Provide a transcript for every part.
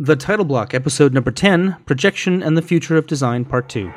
The Title Block, episode number 10 Projection and the Future of Design, part 2.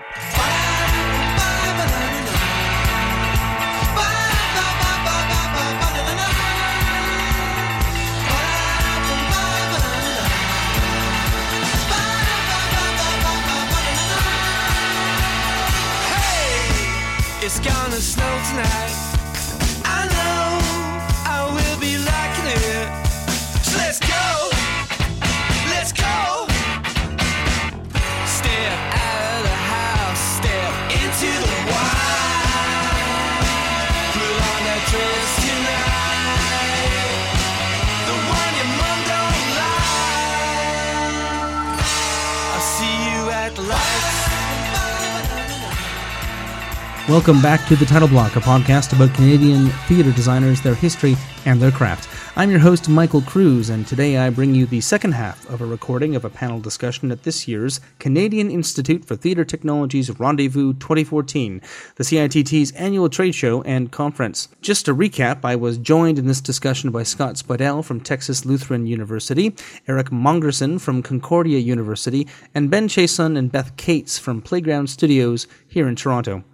Welcome back to The Title Block, a podcast about Canadian theatre designers, their history, and their craft. I'm your host, Michael Cruz, and today I bring you the second half of a recording of a panel discussion at this year's Canadian Institute for Theatre Technologies Rendezvous 2014, the CITT's annual trade show and conference. Just to recap, I was joined in this discussion by Scott Spadell from Texas Lutheran University, Eric Mongerson from Concordia University, and Ben Chason and Beth Kates from Playground Studios here in Toronto.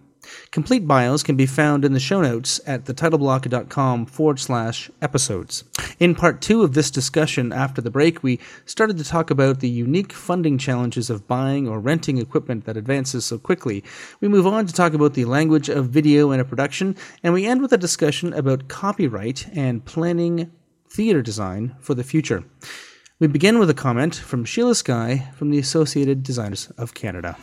Complete bios can be found in the show notes at thetitleblock.com forward slash episodes. In part two of this discussion after the break, we started to talk about the unique funding challenges of buying or renting equipment that advances so quickly. We move on to talk about the language of video in a production, and we end with a discussion about copyright and planning theater design for the future. We begin with a comment from Sheila Sky from the Associated Designers of Canada.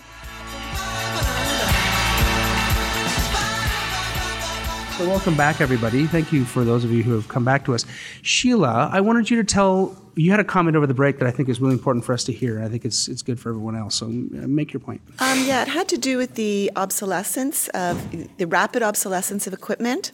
So, welcome back, everybody. Thank you for those of you who have come back to us. Sheila, I wanted you to tell. You had a comment over the break that I think is really important for us to hear. I think it's it's good for everyone else. So, uh, make your point. Um, yeah, it had to do with the obsolescence of the rapid obsolescence of equipment.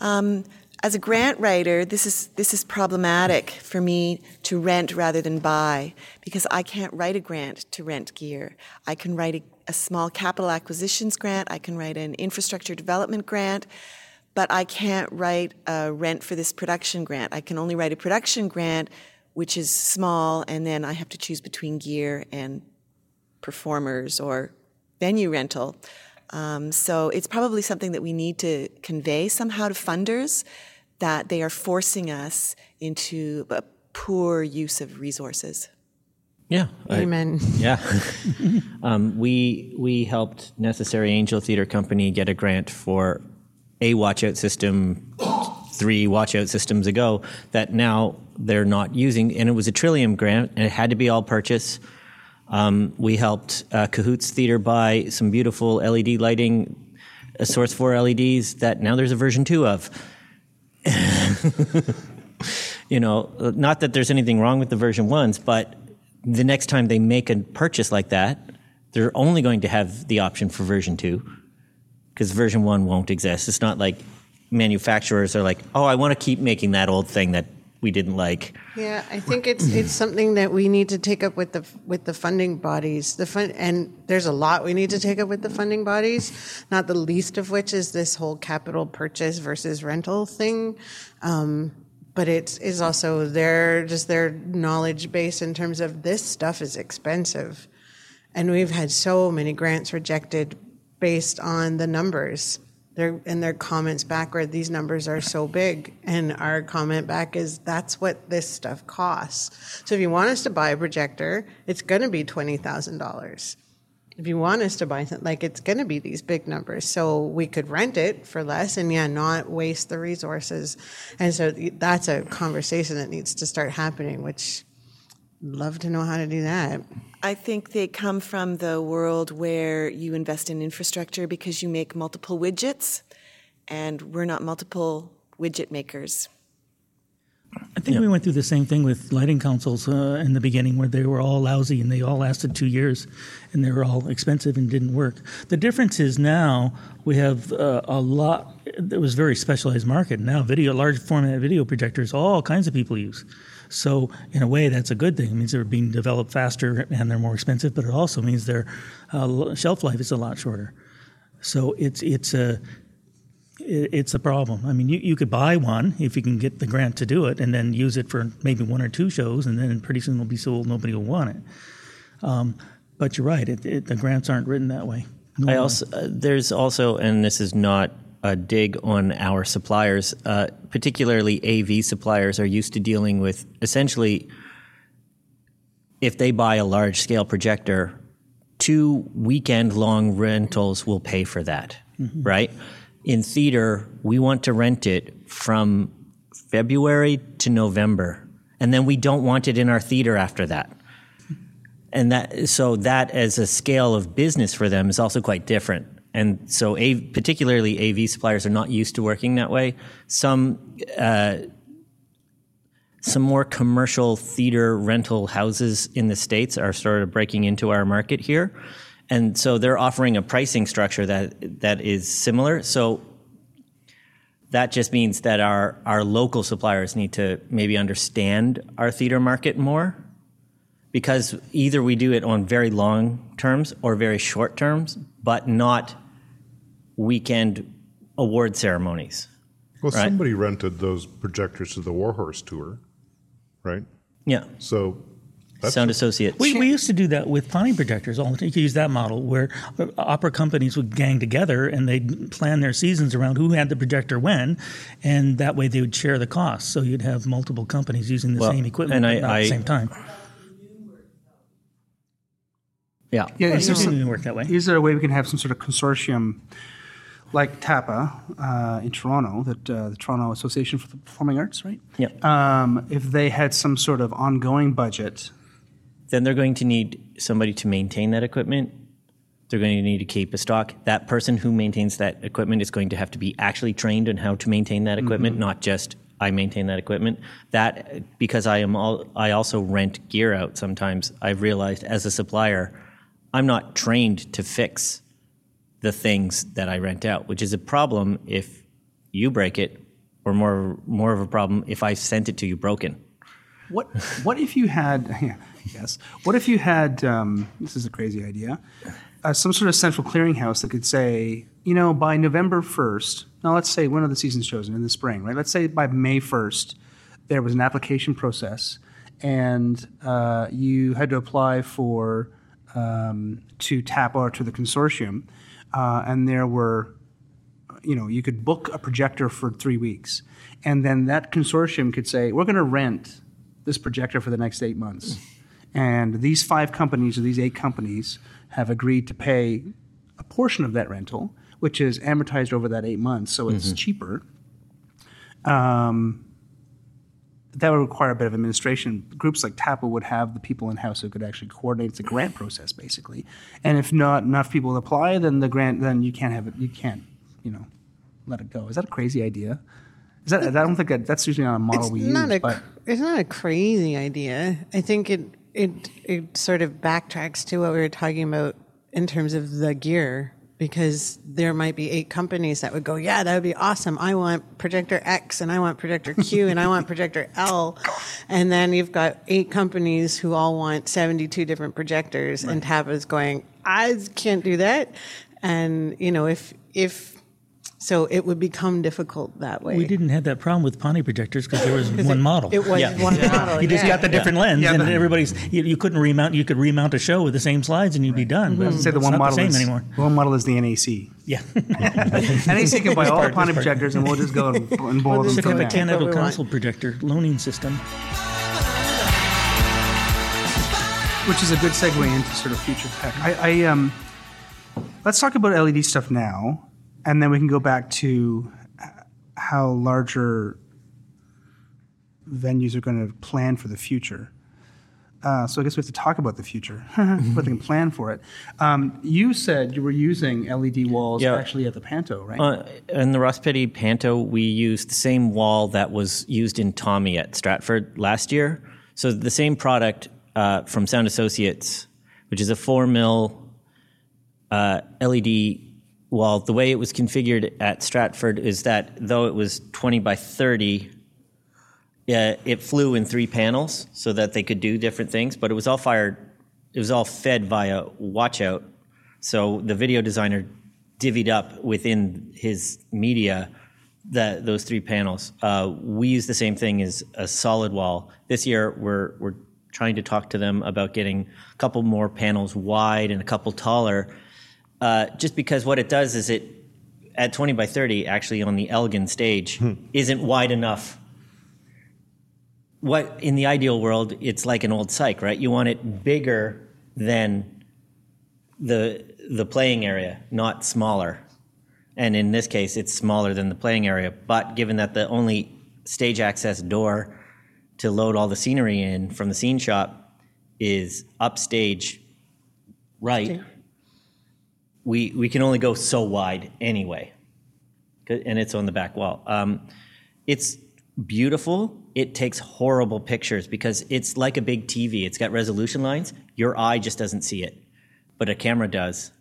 Um, as a grant writer, this is this is problematic for me to rent rather than buy because I can't write a grant to rent gear. I can write a, a small capital acquisitions grant. I can write an infrastructure development grant, but I can't write a rent for this production grant. I can only write a production grant, which is small, and then I have to choose between gear and performers or venue rental. Um, so it's probably something that we need to convey somehow to funders that they are forcing us into a poor use of resources. Yeah. I- Amen. yeah. um, we we helped Necessary Angel Theater Company get a grant for a watchout system three watchout systems ago that now they're not using, and it was a Trillium grant, and it had to be all purchase. Um, we helped uh, Cahoots Theater buy some beautiful LED lighting, Source 4 LEDs that now there's a version 2 of. you know, not that there's anything wrong with the version 1s, but the next time they make a purchase like that, they're only going to have the option for version 2 because version 1 won't exist. It's not like manufacturers are like, oh, I want to keep making that old thing that we didn't like. Yeah, I think it's it's something that we need to take up with the with the funding bodies. The fund and there's a lot we need to take up with the funding bodies. Not the least of which is this whole capital purchase versus rental thing. Um, but it's is also their just their knowledge base in terms of this stuff is expensive, and we've had so many grants rejected based on the numbers. Their, and their comments back where these numbers are so big. And our comment back is that's what this stuff costs. So if you want us to buy a projector, it's going to be $20,000. If you want us to buy something, like it's going to be these big numbers. So we could rent it for less and yeah, not waste the resources. And so that's a conversation that needs to start happening, which love to know how to do that. I think they come from the world where you invest in infrastructure because you make multiple widgets, and we're not multiple widget makers. I think we went through the same thing with lighting consoles uh, in the beginning, where they were all lousy and they all lasted two years, and they were all expensive and didn't work. The difference is now we have uh, a lot. It was a very specialized market. Now, video, large format video projectors, all kinds of people use. So, in a way, that's a good thing. It means they're being developed faster and they're more expensive, but it also means their uh, shelf life is a lot shorter. So it's it's a it's a problem. I mean, you, you could buy one if you can get the grant to do it, and then use it for maybe one or two shows, and then pretty soon it'll be sold. Nobody will want it. Um, but you're right; it, it, the grants aren't written that way. I also uh, there's also, and this is not a dig on our suppliers, uh, particularly AV suppliers are used to dealing with essentially if they buy a large scale projector, two weekend long rentals will pay for that, right? In theater, we want to rent it from February to November, and then we don't want it in our theater after that. And that so that as a scale of business for them is also quite different and so particularly av suppliers are not used to working that way. Some uh, some more commercial theater rental houses in the states are sort of breaking into our market here. And so they're offering a pricing structure that that is similar. So that just means that our, our local suppliers need to maybe understand our theater market more because either we do it on very long terms or very short terms, but not weekend award ceremonies. Well, Right. somebody rented those projectors to the Warhorse tour, right? Yeah. So that's Sound Associates. We, we used to do that with Pani projectors all the time. You could use that model where uh, opera companies would gang together and they'd plan their seasons around who had the projector when, and that way they would share the cost. So you'd have multiple companies using the Well, same equipment and I- at I- the same time. yeah. Yeah, is It there, didn't some, work that way. is there a way we can have some sort of consortium like TAPA uh, in Toronto, that uh, the Toronto Association for the Performing Arts, right? Yeah. Um, if they had some sort of ongoing budget, Then they're going to need somebody to maintain that equipment. They're going to need to keep a stock. That person who maintains that equipment is going to have to be actually trained on how to maintain that equipment, not just I maintain that equipment. That because I am all, I also rent gear out sometimes. I've realized as a supplier, I'm not trained to fix the things that I rent out, which is a problem if you break it, or more more of a problem if I sent it to you broken. What what if you had yes? What if you had um, this is a crazy idea, uh, some sort of central clearinghouse that could say, you know, by November first. Now let's say when are the seasons chosen in the spring, right? Let's say by May first, there was an application process, and uh, you had to apply for um, to TAP or to the consortium, uh, and there were you know, you could book a projector for three weeks, and then that consortium could say, "We're going to rent this projector for the next eight months," and these five companies or these eight companies have agreed to pay a portion of that rental, which is amortized over that eight months, so it's cheaper. Um, that would require a bit of administration. Groups like TAPA would have the people in house who could actually coordinate the grant process, basically. And if not enough people apply, then the grant, then you can't have it. You can't, you know, let it go. Is that a crazy idea? Is that? I don't think that, that's usually not a model It's we not use. a but it's not a crazy idea. I think it it it sort of backtracks to what we were talking about in terms of the gear because there might be eight companies that would go, yeah, that would be awesome. I want projector X and I want projector Q and I want projector L. And then you've got eight companies who all want 72 different projectors and TAPA's going, I can't do that. And, you know, if, if, so it would become difficult that way. We didn't have that problem with Pani projectors because there was one model. It was Yeah. one model. you just yeah. got the different lens, Yeah, and but- everybody's you, you couldn't remount. You could remount a show with the same slides, and you'd be done. But say the one not model the same is anymore. the one model is the NAC. Yeah, NAC can buy all the part, Pani this projectors, and we'll just go and, and boil them just should from have a there. Canada What want. console projector loaning system. which is a good segue into sort of future tech. I, I um, let's talk about LED stuff now, and then we can go back to how larger venues are going to plan for the future. Uh, so I guess we have to talk about the future, but they can plan for it. Um, you said you were using LED walls Yeah. actually at the Panto, right? Uh, in the Ross Petty Panto, we used the same wall that was used in Tommy at Stratford last year. So the same product uh, from Sound Associates, which is a four mil uh, LED wall. The way it was configured at Stratford is that though it was 20 by 30, uh, it flew in three panels so that they could do different things, but it was all fired, it was all fed via watchout. So the video designer divvied up within his media that those three panels. Uh, we use the same thing as a solid wall. This year, we're we're trying to talk to them about getting a couple more panels wide and a couple taller, uh, just because what it does is it at 20 by 30 actually on the Elgin stage isn't wide enough. What in the ideal world, it's like an old cyc, right? You want it bigger than the the playing area, not smaller. And in this case, it's smaller than the playing area. But given that the only stage access door to load all the scenery in from the scene shop is upstage right, we we can only go so wide anyway. and it's on the back wall. Um, it's beautiful. It takes horrible pictures because it's like a big TV. It's got resolution lines. Your eye just doesn't see it, but a camera does.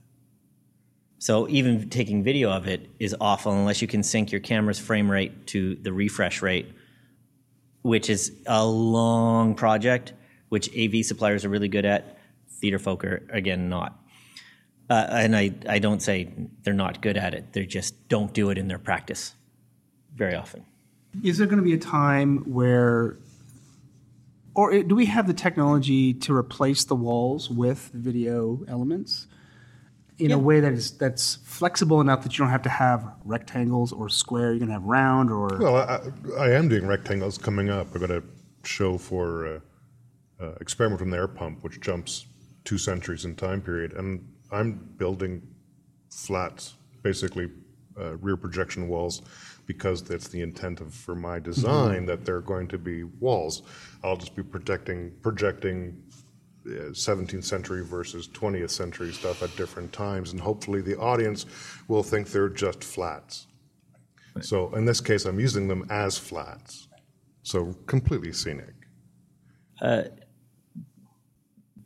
So even taking video of it is awful unless you can sync your camera's frame rate to the refresh rate, which is a long project, which AV suppliers are really good at. Theater folk are again not. Uh, and I, I don't say they're not good at it. They just don't do it in their practice very often. Is there going to be a time where, or do we have the technology to replace the walls with video elements in a way that is that's flexible enough that you don't have to have rectangles or square? You can have round or Well, I, I am doing rectangles coming up. I've got a show for uh, uh, Experiment from the Air Pump, which jumps two centuries in time period. And I'm building flats, basically uh, rear projection walls, because that's the intent of for my design that they're going to be walls. I'll just be protecting, projecting uh, 17th century versus 20th century stuff at different times, and hopefully the audience will think they're just flats. So in this case, I'm using them as flats, so completely scenic.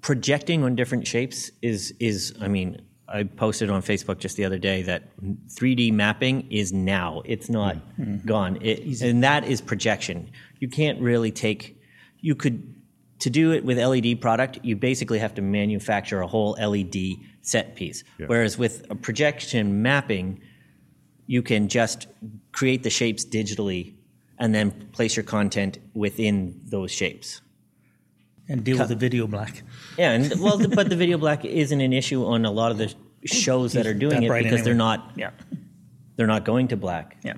Projecting on different shapes is is I mean I posted on Facebook just the other day that 3D mapping is now. It's not mm-hmm. gone. It, and that is projection. You can't really take you could to do it with LED product, you basically have to manufacture a whole LED set piece. Whereas with a projection mapping, you can just create the shapes digitally and then place your content within those shapes. And deal with the video black. Yeah, and well, the, but the video black isn't an issue on a lot of the shows that are doing That it bright because they're not Yeah, they're not going to black. yeah.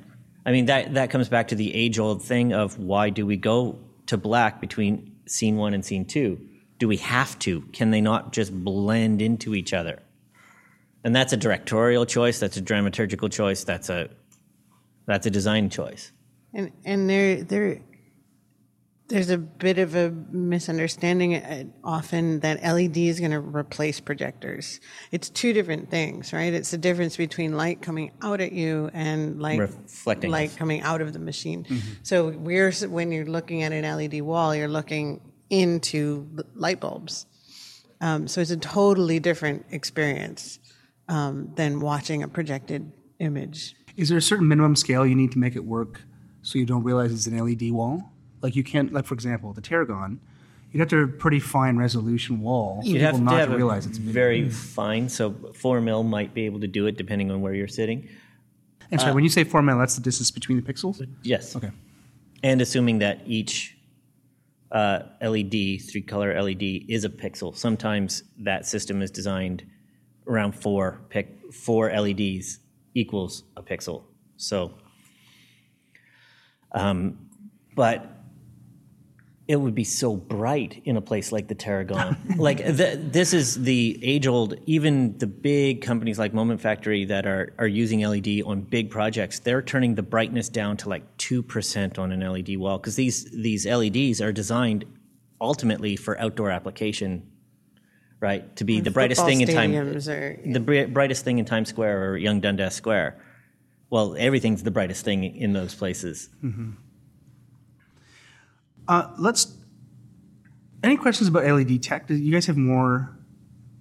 I mean that that comes back to the age old thing of why do we go to black between scene one and scene two? Do we have to? Can they not just blend into each other? And that's a directorial choice. That's a dramaturgical choice. That's a that's a design choice. And and there there there's a bit of a misunderstanding uh, often that LED is going to replace projectors. It's two different things, right? It's the difference between light coming out at you and light Reflecting light off. coming out of the machine. So we're when you're looking at an LED wall, you're looking into light bulbs. Um, so it's a totally different experience um, than watching a projected image. Is there a certain minimum scale you need to make it work so you don't realize it's an LED wall? Like you can't, like for example, the Tarragon, you'd have to have a pretty fine resolution wall for You'd people have to not have to realize it's video. very fine. So four mil might be able to do it depending on where you're sitting. And sorry, when you say four mil, that's the distance between the pixels. Yes. Okay. And assuming that each uh, LED, three color LED, is a pixel. Sometimes that system is designed around four pic, four LEDs equals a pixel. So, um, but it would be so bright in a place like the Tarragon. like the, this is the age old. Even the big companies like Moment Factory that are are using LED on big projects, they're turning the brightness down to like two percent on an LED wall because these these LEDs are designed ultimately for outdoor application, right? To be the brightest thing in time, or- the bri- brightest thing in Times Square or Yonge Dundas Square. Well, everything's the brightest thing in those places. Uh, let's. Any questions about LED tech? Do you guys have more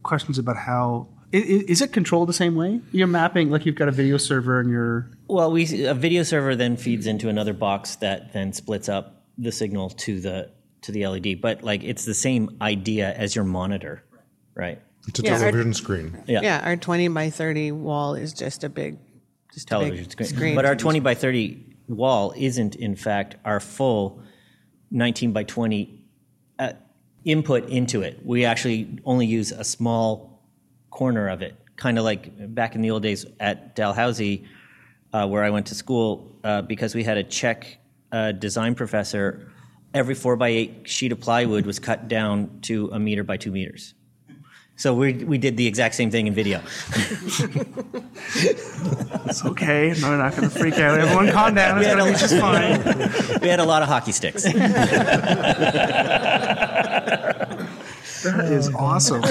questions about how? i- i- Is it controlled the same way? You're mapping like you've got a video server and you're. Well, we a video server then feeds into another box that then splits up the signal to the to the LED. But like it's the same idea as your monitor. right? It's a Yeah, our- television screen. Yeah. Yeah, our 20 by 30 wall is just a big, just a television big screen. screen. But our 20 by 30 wall isn't, in fact, our full 19 by 20 uh, input into it. We actually only use a small corner of it, kind of like back in the old days at Dalhousie, uh, where I went to school, uh, because we had a Czech uh, design professor. Every four by eight sheet of plywood was cut down to a meter by two meters. So we, we did the exact same thing in video. It's okay. No, we're not going to freak out. Everyone calm down. It's going to be just fine. We had a lot of hockey sticks. That is awesome.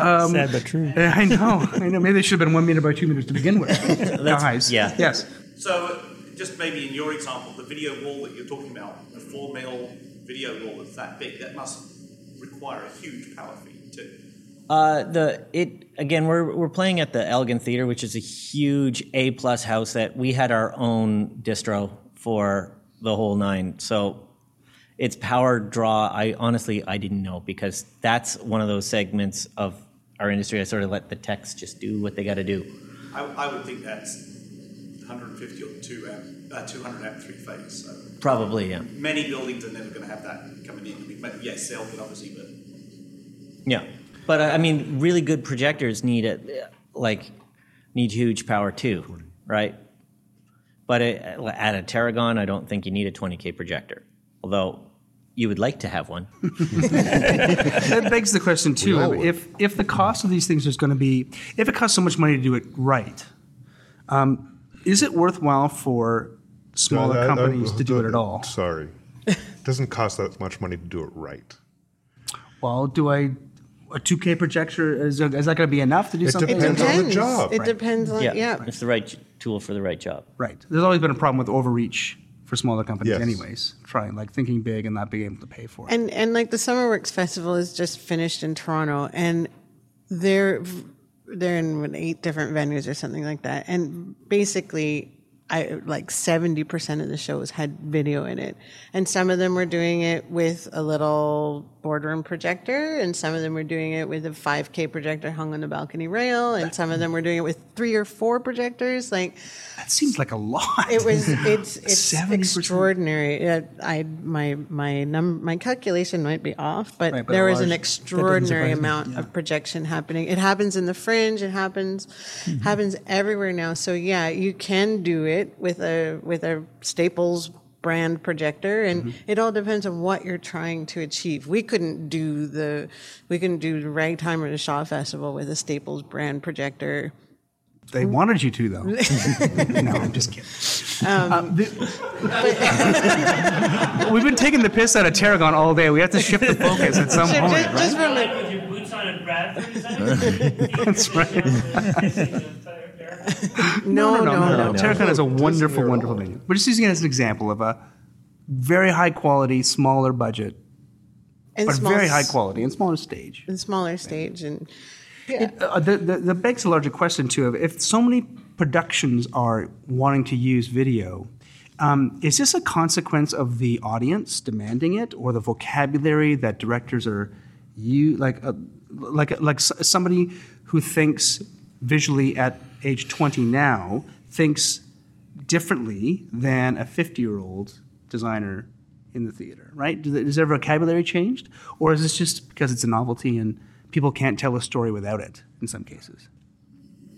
Um, Sad but true. I know. I know. Maybe they should have been one meter by two meters to begin with. Guys. yeah. Yes. So, just maybe in your example, the video wall that you're talking about, the four mil video wall that's that big, that must require a huge power feed too. Uh, the it again. We're we're playing at the Elgin Theater, which is a huge A plus house that we had our own distro for the whole nine. So its power draw, I honestly I didn't know because that's one of those segments of our industry. I sort of let the techs just do what they got to do. I, I would think that's 150 or two amp, uh, 200 amp three phase. So Probably, yeah, many buildings are never going to have that coming in. I mean, yes, they'll obviously, but yeah. But uh, I mean, really good projectors need it, like need huge power too, right? But it, at a Tarragon, I don't think you need a 20k projector, although you would like to have one. That begs the question too. all would. If if the cost of these things is going to be, if it costs so much money to do it right, um, is it worthwhile for smaller I- I- companies to do it at all? Sorry. It doesn't cost that much money to do it right. Well, do I? A 2K projector is, is that going to be enough to do It something? It Depends on the job. It Right. depends on, yeah. it's the right tool for the right job. Right. There's always been a problem with overreach for smaller companies, Yes. anyways. Trying like thinking big and not being able to pay for it. And and like the SummerWorks Festival is just finished in Toronto, and they're they're in what, eight different venues or something like that. And basically, I like seventy percent of the shows had video in it, and some of them were doing it with a little boardroom projector, and some of them were doing it with a five K projector hung on the balcony rail, and some of them were doing it with three or four projectors. Like that seems like a lot. it was it's it's 70%. extraordinary. It, I my my num my calculation might be off, but, Right, but there was an large- extraordinary amount yeah. of projection happening. It happens in the fringe. It happens Mm-hmm. happens everywhere now. So yeah, you can do it with a with a Staples brand projector and Mm-hmm. it all depends on what you're trying to achieve. We couldn't do the we couldn't do the ragtime or the Shaw Festival with a Staples brand projector. They wanted you to, though. no, I'm just kidding. Um, the- we've been taking the piss out of Tarragon all day. We have to shift the focus at some point, just, just right? from a, with your boots on at Bradford? That's right. no, no, no, no, no. Tarragon is a wonderful, wonderful venue. We're just using it as an example of a very high quality, smaller budget, and but small very high quality and smaller stage. and smaller stage and Uh, the, the, the begs a larger question too of if so many productions are wanting to use video um, is this a consequence of the audience demanding it or the vocabulary that directors are you like uh, like like somebody who thinks visually at age 20 now thinks differently than a 50 year old designer in the theater right Does- is their vocabulary changed or is this just because it's a novelty and people can't tell a story without it in some cases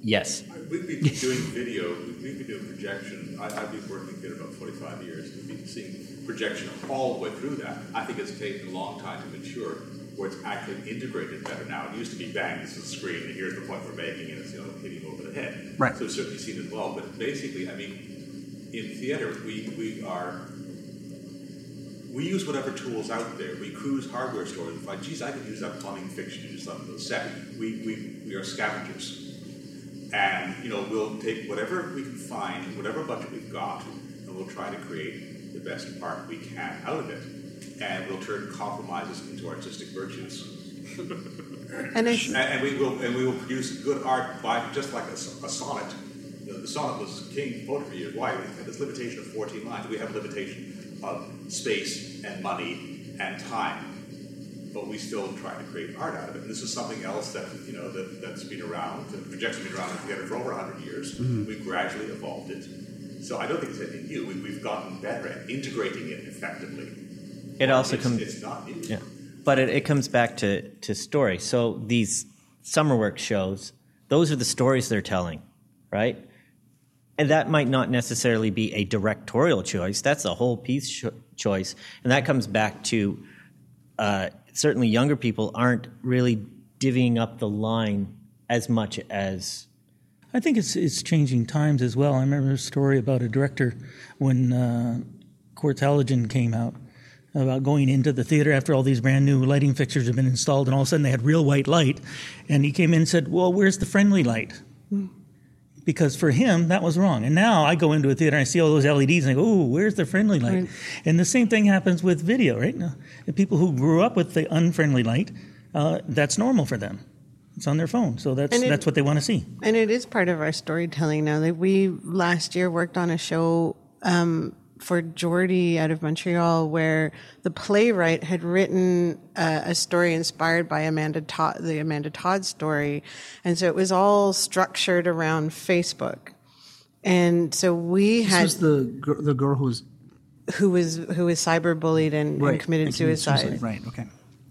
Yes. We've been doing video, we've been doing projection. I, I've been working in theater about 45 years. We've been seeing projection all the way through that. I think it's taken a long time to mature where it's actually integrated better now. It used to be bang, this is the screen, and here's the point we're making, and it's you know hitting over the head. Right. So certainly seen it as well. But basically, I mean, in theater, we, we are we use whatever tools out there. We cruise hardware stores and find, geez, I could use that plumbing fixture to do something with set. We, we, we are scavengers. And, you know, we'll take whatever we can find, and whatever budget we've got, and we'll try to create the best part we can out of it. And we'll turn compromises into artistic virtues. and it's And, and we will and we will produce good art by just like a sonnet. You know, the sonnet was king poetry years. Why? We had this limitation of 14 lines. We have a limitation of space and money and time. but we still try to create art out of it. And this is something else that you know that, that's been around. The projection's been around together for over hundred years. Mm-hmm. We've gradually evolved it. So I don't think it's anything new. We, we've gotten better at integrating it effectively. It also comes. It's not new. Yeah, but it, it comes back to to story. So these summer work shows, those are the stories they're telling, right? And that might not necessarily be a directorial choice. That's a whole piece cho- choice, and that comes back to uh, certainly younger people aren't really divvying up the line as much as I think it's it's changing times as well. I remember a story about a director when uh, Quartz Halogen came out about going into the theater after all these brand new lighting fixtures had been installed, and all of a sudden they had real white light, and he came in and said, "Well, where's the friendly light?" Because for him that was wrong. And now I go into a theater and I see all those LEDs and I go, "Oh, where's the friendly light?" Right. And the same thing happens with video, right? Now, the people who grew up with the unfriendly light, uh, that's normal for them. It's on their phone, so that's it- that's what they want to see. And it is part of our storytelling now. That we last year worked on a show um, for Geordie out of Montreal, where the playwright had written uh, a story inspired by Amanda Todd, the Amanda Todd story, and so it was all structured around Facebook. And so we This had was the the girl who was who was who was cyberbullied and, and committed and suicide. Right. Okay.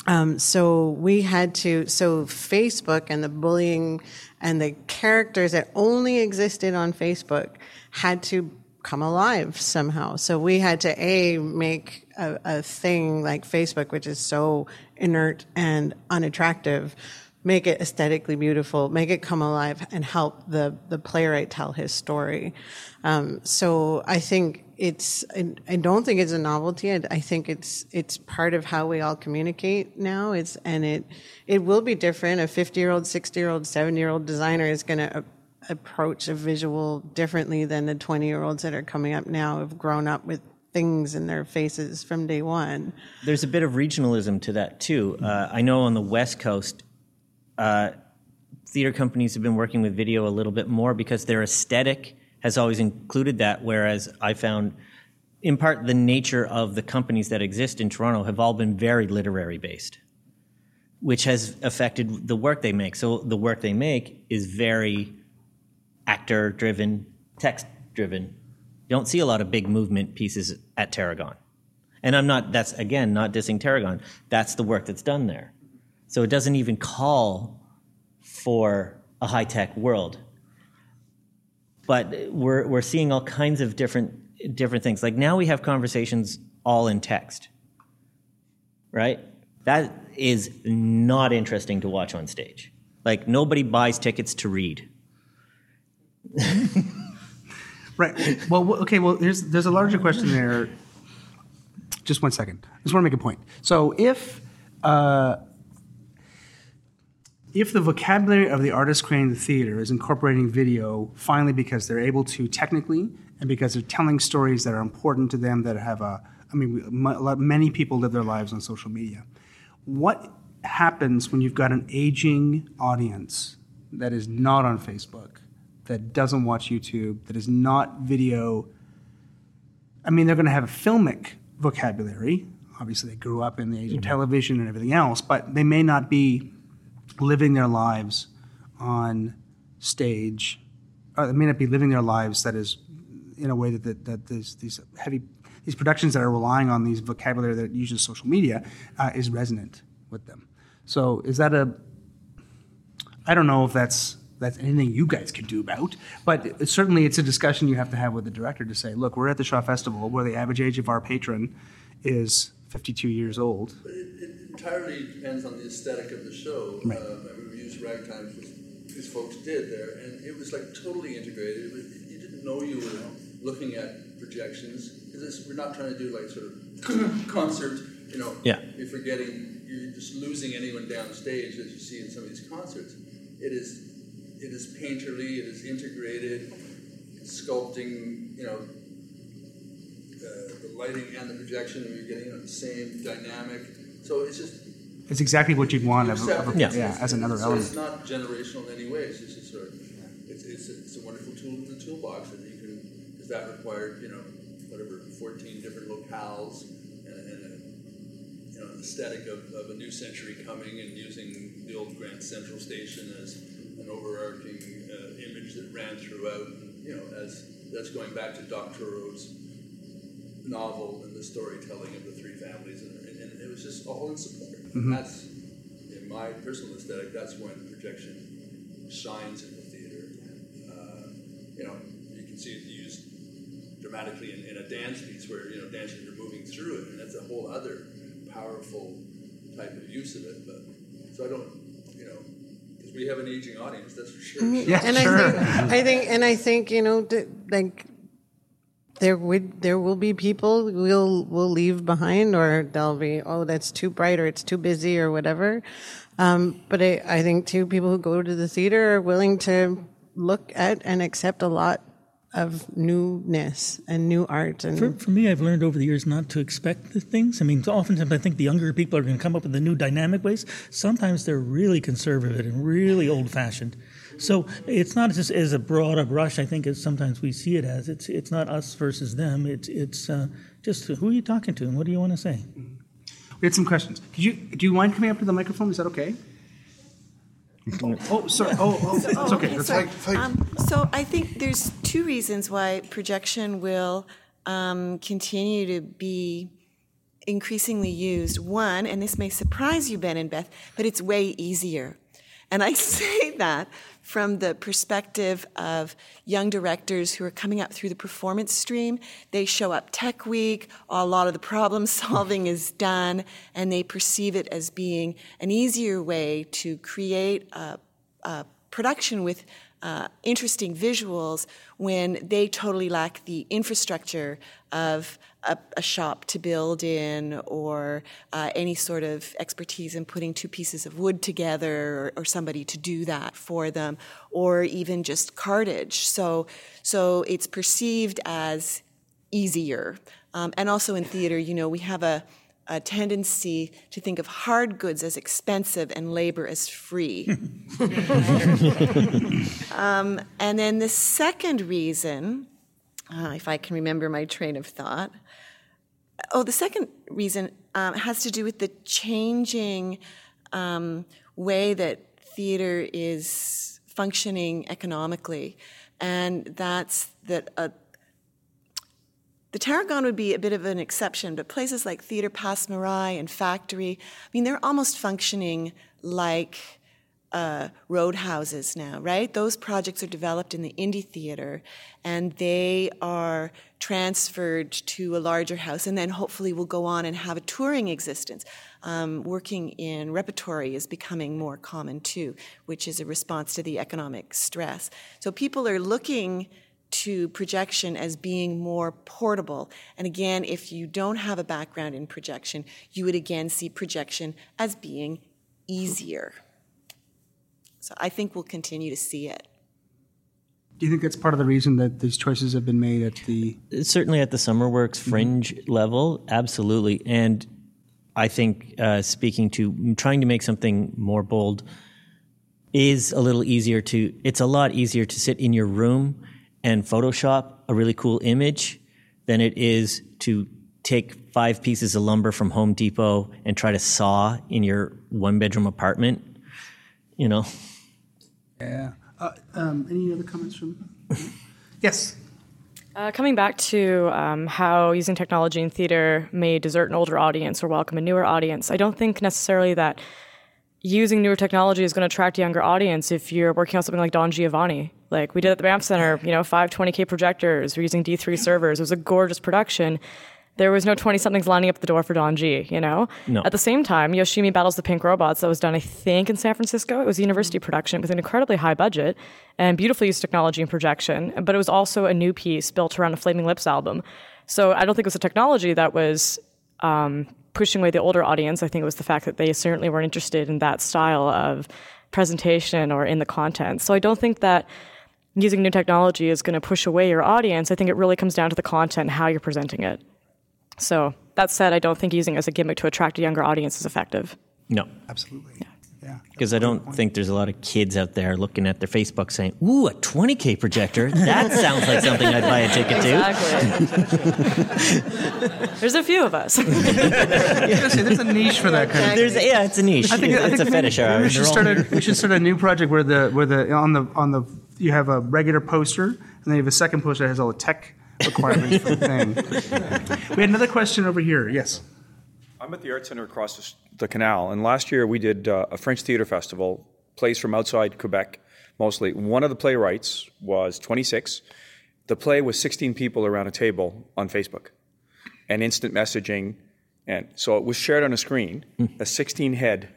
Um, so we had to, so Facebook and the bullying and the characters that only existed on Facebook had to come alive somehow. So we had to A, make a, a thing like Facebook, which is so inert and unattractive, make it aesthetically beautiful, make it come alive and help the, the playwright tell his story. Um, so I think it's, I, don't think it's a novelty. I, think it's, it's part of how we all communicate now. It's, and it, it will be different. A 50 year old, 60 year old, 70 year old designer is going to approach a visual differently than the 20 year olds that are coming up now have grown up with things in their faces from day one. There's a bit of regionalism to that too. Uh, I know on the West Coast, uh, theater companies have been working with video a little bit more because their aesthetic has always included that. Whereas I found, in part, the nature of the companies that exist in Toronto have all been very literary based, which has affected the work they make. So the work they make is very actor driven, text driven. You don't see a lot of big movement pieces at Tarragon. And I'm not, that's again, not dissing Tarragon. That's the work that's done there. So it doesn't even call for a high tech world. But we're, we're seeing all kinds of different, different things. Like now we have conversations all in text, right? That is not interesting to watch on stage. Like nobody buys tickets to read. Right. Well, okay. Well, there's there's a larger question there. Just one second. I just want to make a point. So if uh, if the vocabulary of the artist creating the theater is incorporating video finally because they're able to technically and because they're telling stories that are important to them that have a I mean many people live their lives on social media. What happens when you've got an aging audience that is not on Facebook, that doesn't watch YouTube, that is not video I mean, they're going to have a filmic vocabulary. Obviously, they grew up in the age of television and everything else, but they may not be living their lives on stage. Or they may not be living their lives that is in a way that, that, that these, these heavy these productions that are relying on these vocabulary that uses social media uh, is resonant with them. So, is that a I don't know if that's that's anything you guys can do about, but certainly it's a discussion you have to have with the director to say, look, we're at the Shaw Festival where the average age of our patron is 52 years old. But it, it entirely depends on the aesthetic of the show. Right. Uh, I mean, we used ragtime, which these folks did there, and it was like totally integrated. It was, you didn't know you were looking at projections because we're not trying to do like sort of concert. You know, Yeah. you're forgetting, you're just losing anyone downstage as you see in some of these concerts. It is, it is painterly. It is integrated. It's sculpting. You know, uh, the lighting and the projection, and you're getting on the same dynamic. So it's just It's exactly what you'd want of, of a- Yeah. yeah, as another so element. it's not generational in any way. It's just a sort of, it's, it's, a, it's a wonderful tool in the toolbox that you can, because that required, you know, whatever, 14 different locales and, and, a, you know, aesthetic of, of a new century coming and using the old Grand Central Station as an overarching uh, image that ran throughout. And, you know, as that's going back to Doctorow's novel and the storytelling of the three families, and, and, it was just all in support. Mhm. That's in my personal aesthetic. That's when projection shines in the theater. Uh, you know, you can see it used dramatically in, in a dance piece where you know dancers are moving through it, and that's a whole other powerful type of use of it. But so I don't, you know, because we have an aging audience, that's for sure. Mhm. and I think, I think, and I think, you know, th- like there would, there will be people we'll will leave behind, or they'll be, oh, that's too bright, or it's too busy, or whatever. Um, but I, I think too, people who go to the theater are willing to look at and accept a lot of newness and new art and For, for me, I've learned over the years not to expect the things. I mean, oftentimes I think the younger people are going to come up with the new dynamic ways. Sometimes they're really conservative and really old fashioned. So it's not just as a broad a brush. I think as sometimes we see it as it's it's not us versus them. It's it's uh, just who are you talking to and what do you want to say? We had some questions. Could you do you mind coming up to the microphone? Is that okay? Oh, sorry. Oh, oh, So- it's okay. That's sorry. fine. Um, so I think there's two reasons why projection will um, continue to be increasingly used. One, and this may surprise you, Ben and Beth, but it's way easier. And I say that from the perspective of young directors who are coming up through the performance stream. They show up tech week, a lot of the problem solving is done, and they perceive it as being an easier way to create a, a production with uh, interesting visuals when they totally lack the infrastructure of a, a shop to build in or uh, any sort of expertise in putting two pieces of wood together or, or somebody to do that for them or even just cartage. So, so it's perceived as easier. Um, and also in theater, you know, we have a, a tendency to think of hard goods as expensive and labor as free. um, and then the second reason, uh, if I can remember my train of thought, oh, the second reason um, has to do with the changing um, way that theater is functioning economically. And that's that uh, the Tarragon would be a bit of an exception, but places like Theatre Passe Muraille and Factory, I mean, they're almost functioning like uh, roadhouses now, right? Those projects are developed in the indie theater and they are transferred to a larger house and then hopefully will go on and have a touring existence. Um, working in repertory is becoming more common too, which is a response to the economic stress. So people are looking to projection as being more portable. And again, if you don't have a background in projection, you would again see projection as being easier. So I think we'll continue to see it. Do you think that's part of the reason that these choices have been made at the? Certainly at the SummerWorks fringe level, absolutely. And I think uh, speaking to trying to make something more bold is a little easier to. It's a lot easier to sit in your room and Photoshop a really cool image than it is to take five pieces of lumber from Home Depot and try to saw in your one bedroom apartment. You know. Yeah. Uh, um, any other comments from? yes. Uh, coming back to um, how using technology in theater may desert an older audience or welcome a newer audience, I don't think necessarily that using newer technology is going to attract a younger audience if you're working on something like Don Giovanni. Like we did at the Banff Center, you know, five 20K projectors, we're using D3 servers. It was a gorgeous production. There was no 20 somethings lining up at the door for Don G, you know? No. At the same time, Yoshimi Battles the Pink Robots, that was done, I think, in San Francisco. It was a university production with an incredibly high budget and beautifully used technology and projection, but it was also a new piece built around a Flaming Lips album. So I don't think it was a technology that was um, pushing away the older audience. I think it was the fact that they certainly weren't interested in that style of presentation or in the content. So I don't think that using new technology is going to push away your audience. I think it really comes down to the content and how you're presenting it. So that said, I don't think using it as a gimmick to attract a younger audience is effective. No. Absolutely. Yeah. Because I don't think there's a lot of kids out there looking at their Facebook saying, "Ooh, a 20k projector. That sounds like something I'd buy a ticket to." Exactly. There's a few of us. There's a niche for that kind of There's yeah, it's a niche. I think, I it's think a fetish. maybe, maybe hour. we should They're all- start a we should start a new project where the where the on the on the you have a regular poster and then you have a second poster that has all the tech requirements for the thing. We had another question over here. Yes. I'm at the Art Center across the the canal, and last year we did uh, a French theater festival, plays from outside Quebec mostly. One of the playwrights was 26. The play was 16 people around a table on Facebook and instant messaging. And so it was shared on a screen, a 16 head.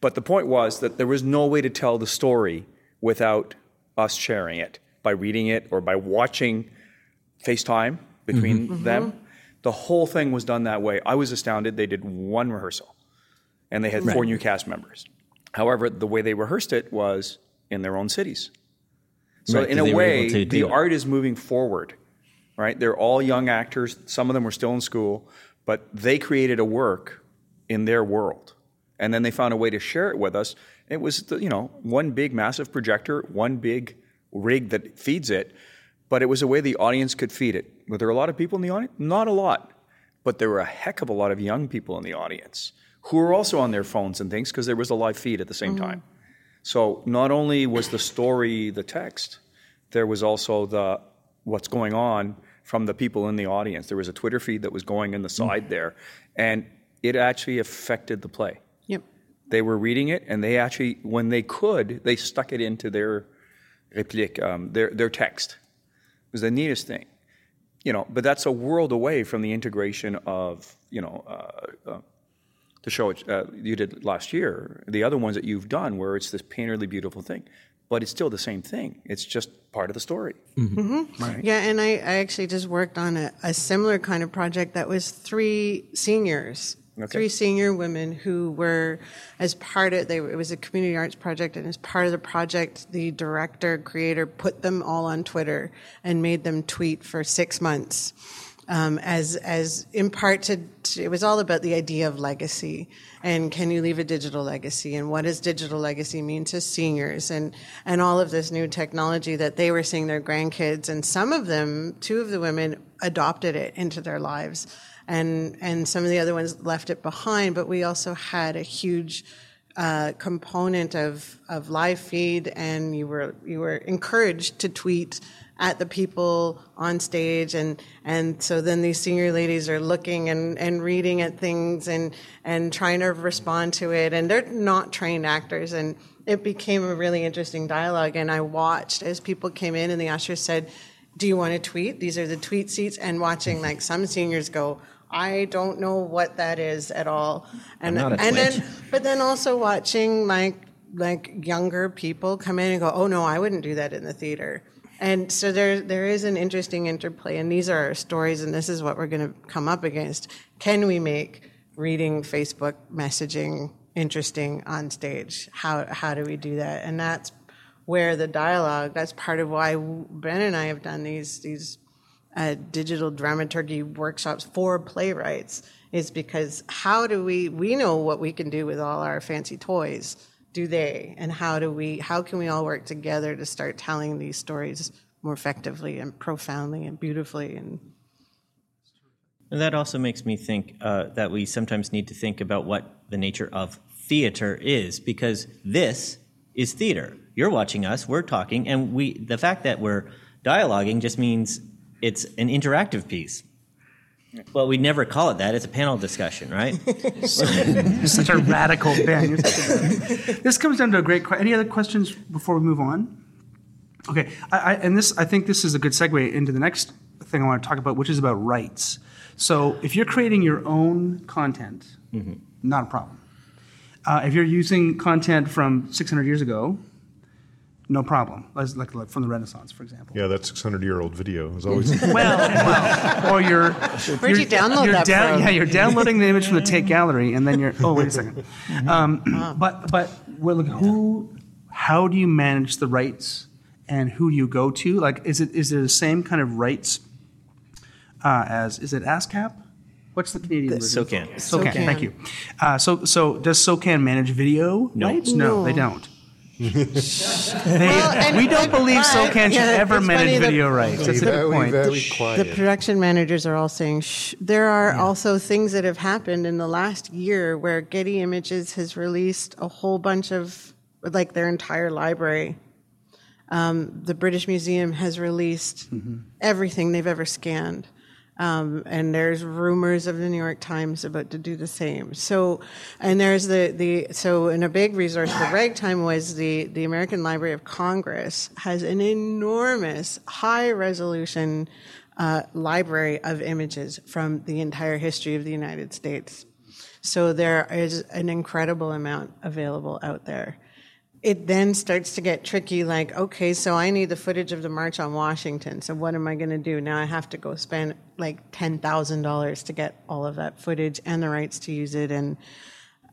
but the point was that there was no way to tell the story without us sharing it by reading it or by watching FaceTime between Mhm. them. The whole thing was done that way. I was astounded. They did one rehearsal and they had four new cast members. However, the way they rehearsed it was in their own cities. So, Right, in a they were able way, the it. art is moving forward, right? They're all young actors. Some of them were still in school, but they created a work in their world. And then they found a way to share it with us. It was, the, you know, one big, massive projector, one big rig that feeds it, but it was a way the audience could feed it. Were there a lot of people in the audience? Not a lot, but there were a heck of a lot of young people in the audience who were also on their phones and things because there was a live feed at the same time. So not only was the story the text, there was also the what's going on from the people in the audience. There was a Twitter feed that was going in the side there, and it actually affected the play. Yep. They were reading it, and they actually, when they could, they stuck it into their réplique, um, their their text. It was the neatest thing, you know. But that's a world away from the integration of you know. Uh, uh, the show uh, you did last year, the other ones that you've done, where it's this painterly beautiful thing, but it's still the same thing. It's just part of the story. hmm Right. Yeah, and I, I actually just worked on a, a similar kind of project that was three seniors, Okay. three senior women who were, as part of, they, it was a community arts project, and as part of the project, the director, creator put them all on Twitter and made them tweet for six months. Um, as as in part to, to it was all about the idea of legacy and can you leave a digital legacy and what does digital legacy mean to seniors and and all of this new technology that they were seeing their grandkids and some of them two of the women adopted it into their lives and and some of the other ones left it behind but we also had a huge uh, component of, of live feed and you were you were encouraged to tweet at the people on stage and and so then these senior ladies are looking and, and reading at things and and trying to respond to it and they're not trained actors and it became a really interesting dialogue and I watched as people came in and the usher said do you want to tweet? These are the tweet seats and watching like some seniors go I don't know what that is at all and I'm not a and twitch. then but then also watching like like younger people come in and go, "Oh no, I wouldn't do that in the theater." And so there there is an interesting interplay, and these are our stories, and this is what we're going to come up against. Can we make reading Facebook messaging interesting on stage? How how do we do that? And that's where the dialogue. That's part of why Ben and I have done these these uh, digital dramaturgy workshops for playwrights is because how do we we know what we can do with all our fancy toys do they and how do we how can we all work together to start telling these stories more effectively and profoundly and beautifully and And that also makes me think uh, that we sometimes need to think about what the nature of theater is, because this is theater. You're watching us, we're talking, and we. The fact that we're dialoguing just means it's an interactive piece. Well, we never call it that. It's a panel discussion, right? You're such a radical Ben. You're such a- this comes down to a great. que- Any other questions before we move on? Okay, I, I, and this I think this is a good segue into the next thing I want to talk about, which is about rights. So if you're creating your own content, not a problem. Uh, if you're using content from 600 years ago, no problem. Like, like, like from the Renaissance, for example. Yeah, that 600 year old video is always. well, well, or you're. Where'd you download you're that down- from? Yeah, you're downloading the image from the Tate gallery, and then you're. Oh, wait a second. Um, but but well, look, who? How do you manage the rights, and who do you go to? Like, is it is there the same kind of rights uh, as is it ASCAP? What's the Canadian The- version? SOCAN. SOCAN. SOCAN. Thank you. Uh, so, so does SOCAN manage video No. rights? No, No. they don't. They- and- we don't believe but- SOCAN should yeah, ever it's manage funny that- video rights. That's a good very, point. very The production managers are all saying, Shh. there are also things that have happened in the last year where Getty Images has released a whole bunch of, like their entire library. Um, the British Museum has released everything they've ever scanned. Um, and there's rumors of the New York Times about to do the same. So, and there's the, the so and a big resource for ragtime was the the American Library of Congress has an enormous high resolution uh, library of images from the entire history of the United States. So there is an incredible amount available out there it then starts to get tricky like okay so i need the footage of the march on washington so what am i going to do? Now i have to go spend like $10000 to get all of that footage and the rights to use it and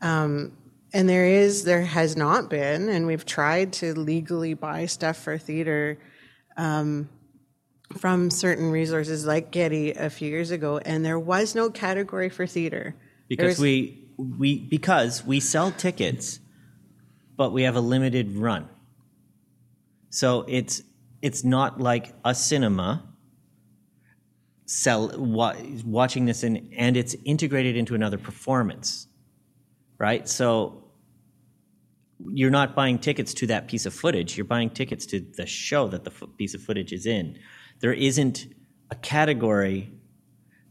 um, and there is there has not been and we've tried to legally buy stuff for theater um, from certain resources like getty a few years ago and there was no category for theater. Because was- we we because we sell tickets, but we have a limited run. So it's it's not like a cinema sell wa- watching this in, and it's integrated into another performance, right? So you're not buying tickets to that piece of footage. You're buying tickets to the show that the f- piece of footage is in. There isn't a category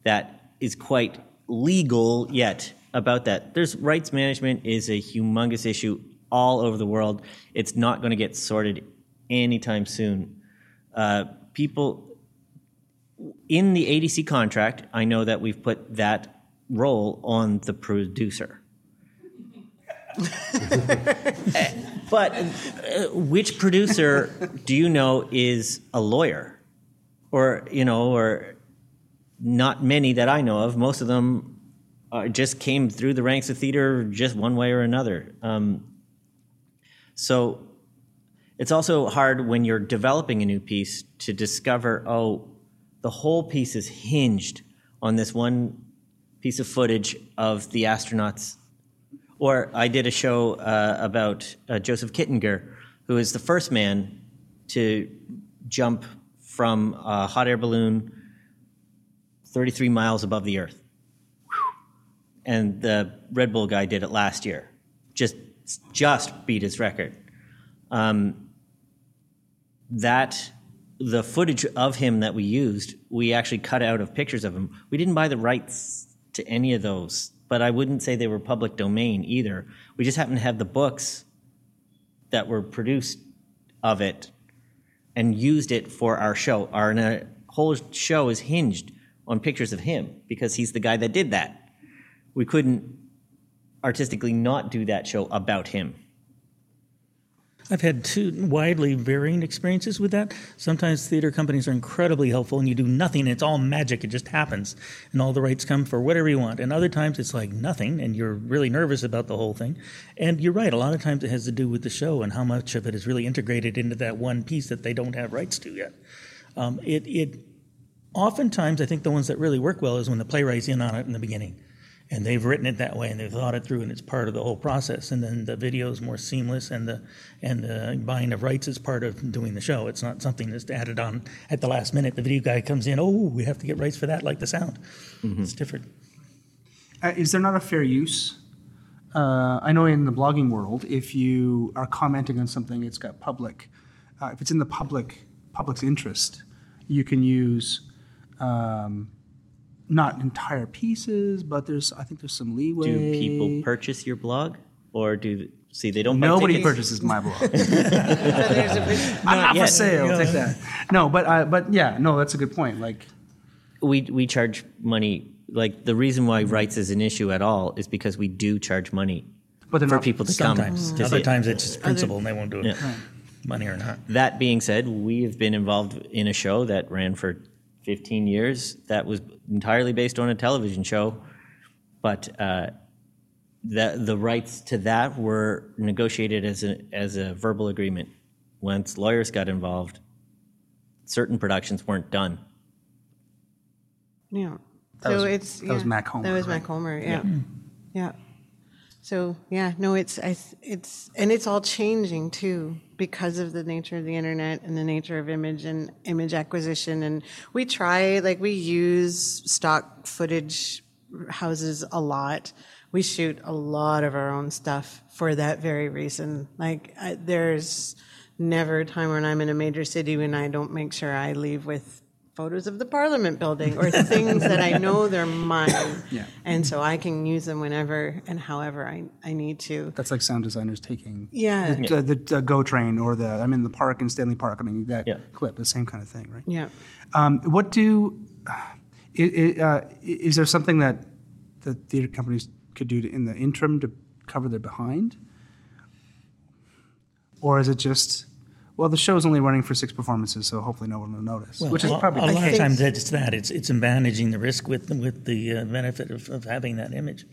that is quite legal yet about that. There's rights management is a humongous issue all over the world. It's not going to get sorted anytime soon. Uh, people in the ADC contract, I know that we've put that role on the producer. but uh, which producer do you know is a lawyer or you know or not many that i know of most of them uh, just came through the ranks of theater just one way or another um, so it's also hard when you're developing a new piece to discover oh the whole piece is hinged on this one piece of footage of the astronauts or I did a show uh, about uh, Joseph Kittinger, who is the first man to jump from a hot air balloon 33 miles above the Earth. And the Red Bull guy did it last year. Just, just beat his record. Um, that the footage of him that we used, we actually cut out of pictures of him. We didn't buy the rights to any of those, but I wouldn't say they were public domain either. We just happened to have the books that were produced of it and used it for our show. Our whole show is hinged on pictures of him because he's the guy that did that. We couldn't artistically not do that show about him. I've had two widely varying experiences with that. Sometimes theater companies are incredibly helpful and you do nothing, it's all magic, it just happens, and all the rights come for whatever you want. And other times it's like nothing, and you're really nervous about the whole thing. And you're right, a lot of times it has to do with the show and how much of it is really integrated into that one piece that they don't have rights to yet. Um, it, it oftentimes, I think the ones that really work well is when the playwright's in on it in the beginning and they've written it that way and they've thought it through and it's part of the whole process. And then the video is more seamless and the and the buying of rights is part of doing the show. It's not something that's added on at the last minute. The video guy comes in oh we have to get rights for that like the sound. It's different. Uh, is there not a fair use? Uh, I know in the blogging world, if you are commenting on something, it's got public. Uh, if it's in the public public's interest, you can use um, not entire pieces, but there's I think there's some leeway. Do people purchase your blog, or do see they don't? buy Nobody tickets? purchases my blog. there's I'm not yet. for sale. Take that. No, but uh, but yeah, no, that's a good point. Like we we charge money. Like the reason why rights is an issue at all is because we do charge money But for not- people to sometimes come. to see other it. times it's just principle and they won't do it Yeah. money or not That being said, we have been involved in a show that ran for 15 years that was entirely based on a television show, but uh, the the rights to that were negotiated as a as a verbal agreement. Once lawyers got involved, certain productions weren't done. Yeah. That so was- it's that was MacHomer, That was right? MacHomer. Yeah. yeah. So yeah, no, it's I, it's and it's all changing too because of the nature of the internet and the nature of image and image acquisition. And we try like we use stock footage houses a lot. We shoot a lot of our own stuff for that very reason. Like I, there's never a time when I'm in a major city when I don't make sure I leave with photos of the Parliament building or things that I know they're mine. Yeah. And so I can use them whenever and however I, I need to. That's like sound designers taking Yeah. the, the, the Go Train or the I'm in the park in Stanley Park. I mean that Yeah. clip, the same kind of thing, right? Yeah. Um, what do i i uh, is there something that the theater companies could do to, in the interim to cover their behind, or is it just well the show's only running for six performances, so hopefully no one will notice, Well, which is probably a the lot of times it's that it's it's managing the risk with with the uh, benefit of, of having that image.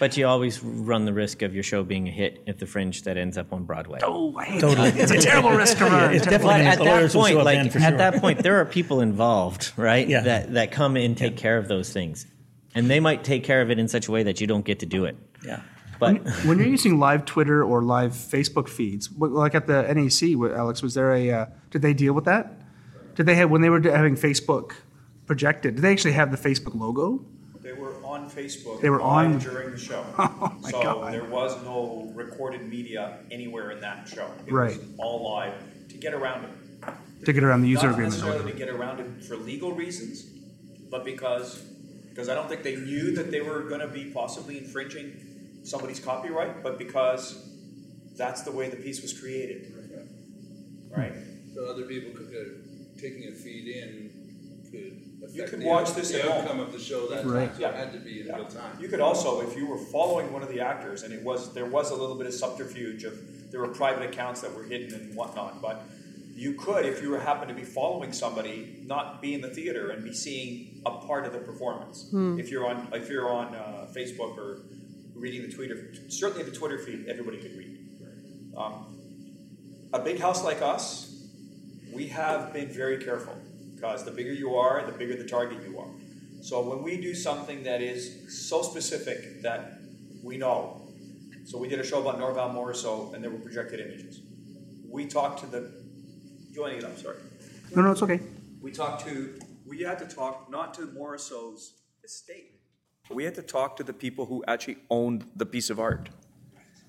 But you always run the risk of your show being a hit if the fringe that ends up on Broadway. Oh, I hate Totally. that. It's a terrible risk to run. it's But definitely at that point, like at sure. that point, there are people involved, right? Yeah. That that come in and take care of those things, and they might take care of it in such a way that you don't get to do it. yeah. But when you're using live Twitter or live Facebook feeds, like at the NAC, what- Alex, was there a? Uh, did they deal with that? Did they have when they were having Facebook projected? Did they actually have the Facebook logo? They were on Facebook. They were on- during the show. Oh, my so God. there was no recorded media anywhere in that show. It Right. was all live to get around it. To get around the user Not agreement. necessarily to get around it for legal reasons, but because because I don't think they knew that they were going to be possibly infringing somebody's copyright, but because that's the way the piece was created. Right. So other people could, uh, taking a feed in could affect could the, watch this the at home. outcome of the show that Right. time. So it had to be in real time. You could also, if you were following one of the actors, and it was there was a little bit of subterfuge of there were private accounts that were hidden and whatnot, but you could, if you were happen to be following somebody, not be in the theater and be seeing a part of the performance. If you're on if you're on uh, Facebook or reading the Twitter, certainly the Twitter feed, everybody could read. Um, a big house like us, we have been very careful because the bigger you are, the bigger the target you are. So when we do something that is so specific that we know, so we did a show about Norval Morrisseau and there were projected images. We talked to the, joining it up, sorry. No, no, it's okay. We talked to, we had to talk not to Morrisseau's estate. We had to talk to the people who actually owned the piece of art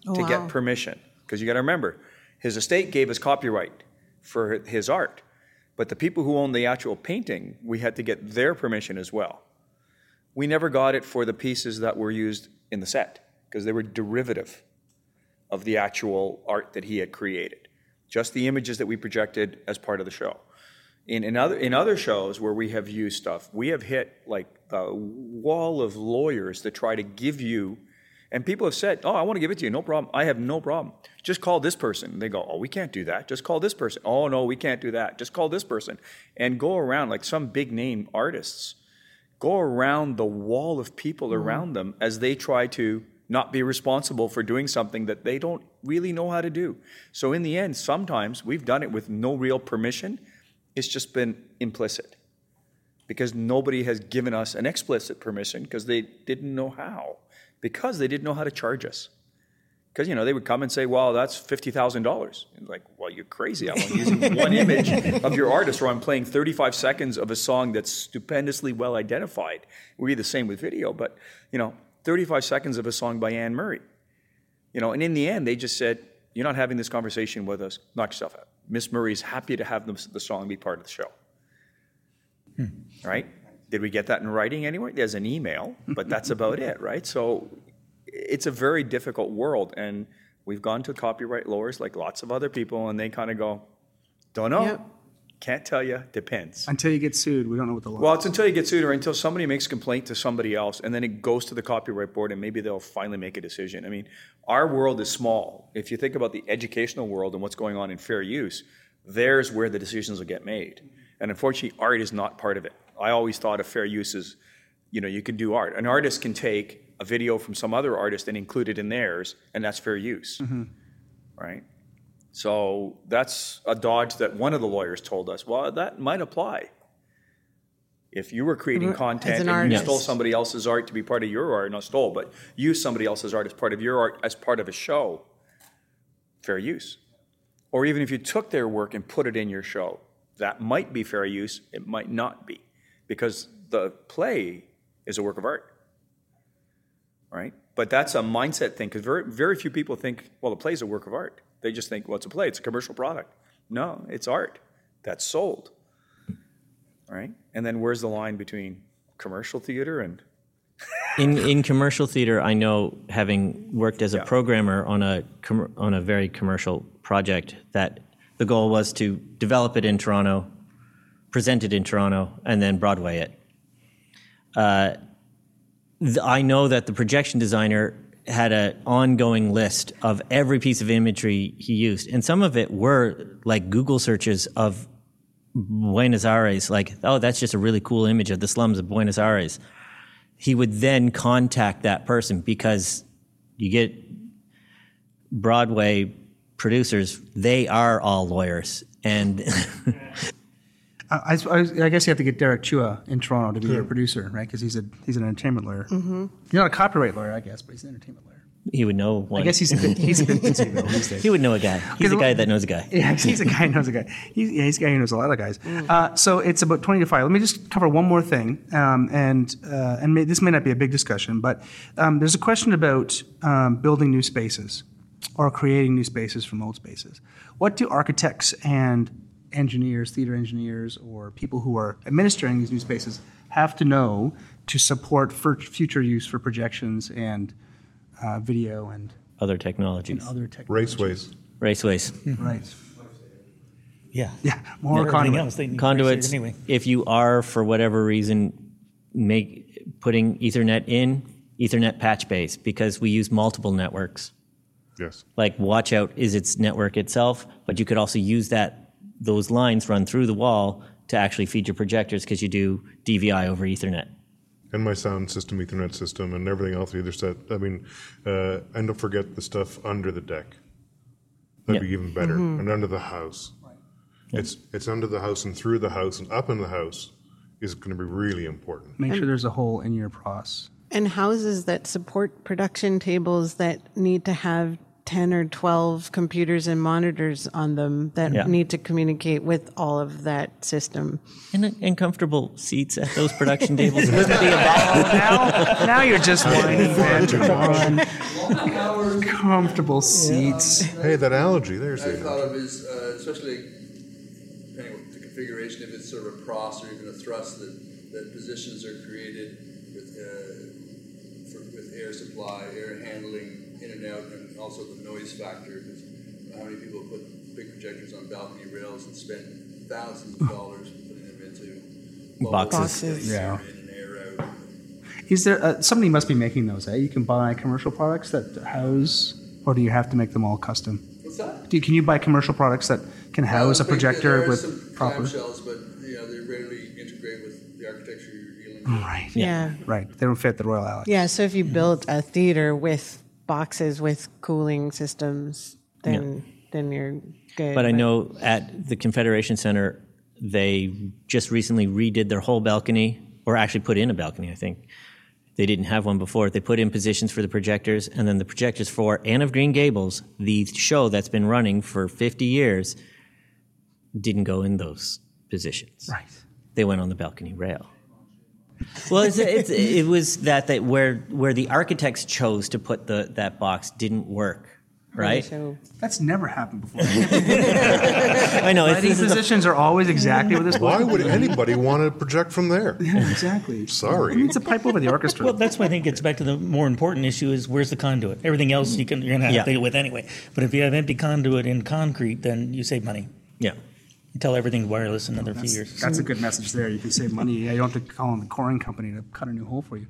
Oh, to wow. get permission. Because you got to remember, his estate gave us copyright for his art, but the people who owned the actual painting, we had to get their permission as well. We never got it for the pieces that were used in the set because they were derivative of the actual art that he had created. Just the images that we projected as part of the show. In, in other in other shows where we have used stuff, we have hit like a wall of lawyers that try to give you, and people have said, "Oh, I want to give it to you, no problem. I have no problem. Just call this person." They go, "Oh, we can't do that. Just call this person." "Oh, no, we can't do that. Just call this person," and go around like some big name artists go around the wall of people mm-hmm. around them as they try to not be responsible for doing something that they don't really know how to do. So in the end, sometimes we've done it with no real permission. It's just been implicit because nobody has given us an explicit permission because they didn't know how, because they didn't know how to charge us. Because you know they would come and say, "Well, that's fifty thousand dollars." Like, well, you're crazy. I'm only using one image of your artist, or I'm playing 35 seconds of a song that's stupendously well identified. It would be the same with video, but you know, 35 seconds of a song by Anne Murray. You know, and in the end, they just said, "You're not having this conversation with us. Knock yourself out." Miss Murray's happy to have the, the song be part of the show. Hmm. Right? Did we get that in writing anywhere? There's an email, but that's about it, right? So it's a very difficult world, and we've gone to copyright lawyers like lots of other people, and they kind of go, "Don't know, Yep. Can't tell you, depends." Until you get sued, we don't know what the law. Well, it's until you get sued or until somebody makes a complaint to somebody else, and then it goes to the copyright board, and maybe they'll finally make a decision. I mean, our world is small. If you think about the educational world and what's going on in fair use, there's where the decisions will get made. And unfortunately, art is not part of it. I always thought of fair use as, you know, you can do art. An artist can take a video from some other artist and include it in theirs, and that's fair use, mm-hmm. right? So that's a dodge that one of the lawyers told us. Well, that might apply. If you were creating content an and you stole somebody else's art to be part of your art, not stole, but used somebody else's art as part of your art as part of a show, fair use. Or even if you took their work and put it in your show, that might be fair use, it might not be. Because the play is a work of art. Right? But that's a mindset thing because very, very few people think, well, the play is a work of art. They just think, well, it's a play, it's a commercial product. No, it's art that's sold. Right? And then where's the line between commercial theater and in in commercial theater, I know having worked as a programmer on a com- on a very commercial project that the goal was to develop it in Toronto, present it in Toronto, and then Broadway it. Uh, th- I know that the projection designer had an ongoing list of every piece of imagery he used, and some of it were like Google searches of Buenos Aires, like, oh, that's just a really cool image of the slums of Buenos Aires he would then contact that person because you get Broadway producers, they are all lawyers. And I, I, I guess you have to get Derrick Chua in Toronto to be your producer, right? Because he's a he's an entertainment lawyer. Mhm. He's not a copyright lawyer, I guess, but he's an entertainment lawyer. he would know one. I guess he's a bit he's a bit busy though these days. He would know a guy. He's a guy that knows a guy. Yeah, he's a guy who knows a guy. He's, yeah, he's a guy who knows a lot of guys. Uh, so it's about 20 to 5. Let me just cover one more thing. Um, and uh, and may, this may not be a big discussion, but um, there's a question about um, building new spaces or creating new spaces from old spaces. What do architects and engineers, theater engineers, or people who are administering these new spaces have to know to support for future use for projections and uh, video and Other technologies. And other technologies. Raceways. Raceways. Right. Yeah. Yeah. More Everything conduit. else they need Conduits, anyway. if you are, for whatever reason, make putting Ethernet in, Ethernet patch bays, because we use multiple networks. Yes. Like Watchout is its network itself, but you could also use that those lines run through the wall to actually feed your projectors because you do DVI over Ethernet. And my sound system, Ethernet system, and everything else the other set. I mean, uh, and don't forget the stuff under the deck. That'd Yeah. be even better. Mm-hmm. Mhm. And under the house. It's it's under the house and through the house and up in the house is going to be really important. Make sure there's a hole in your pros. And houses that support production tables that need to have 10 or 12 computers and monitors on them that Yeah. need to communicate with all of that system. And, and comfortable seats at those production tables wouldn't be a now, now you're just whining, man. Comfortable seats. Hey, that allergy, there's I the thought of is, uh, especially depending on the configuration, if it's sort of a cross or even a thrust, that, that positions are created with, uh, for, with air supply, air handling in and out, and also the noise factor. 'cause how many people put big projectors on balcony rails and spend thousands of dollars putting them into bubbles, Boxes. Yeah. air in and air out. Is there uh, somebody must be making those? Eh? You can buy commercial products that house, or do you have to make them all custom? What's that? Do you, can you buy commercial products that can house a Well, I think projector there are with some proper? clamshells, but you know they rarely integrate with the architecture you're dealing with. Right. Yeah. Right. They don't fit the Royal Alex. Yeah, so if you built a theater with boxes with cooling systems, then then you're good. But I know at the Confederation Center, they just recently redid their whole balcony, or actually put in a balcony, I think. They didn't have one before. They put in positions for the projectors, and then the projectors for Anne of Green Gables, the show that's been running for 50 years, didn't go in those positions. Right. They went on the balcony rail. Well, it's, it's, it was that, that where where the architects chose to put the that box didn't work, right? So That's never happened before. I know. It's, Lighting this a- positions are always exactly what this. Why would anybody want to project from there? Yeah, exactly. Sorry. I mean, it's a pipe over the orchestra. Well, that's why I think it gets back to the more important issue is where's the conduit? Everything else you can, you're going to have Yeah. to deal with anyway. But if you have empty conduit in concrete, then you save money. yeah. Until everything's wireless in another few years. that's a good message there. You can save money. You don't have to call on the coring company to cut a new hole for you.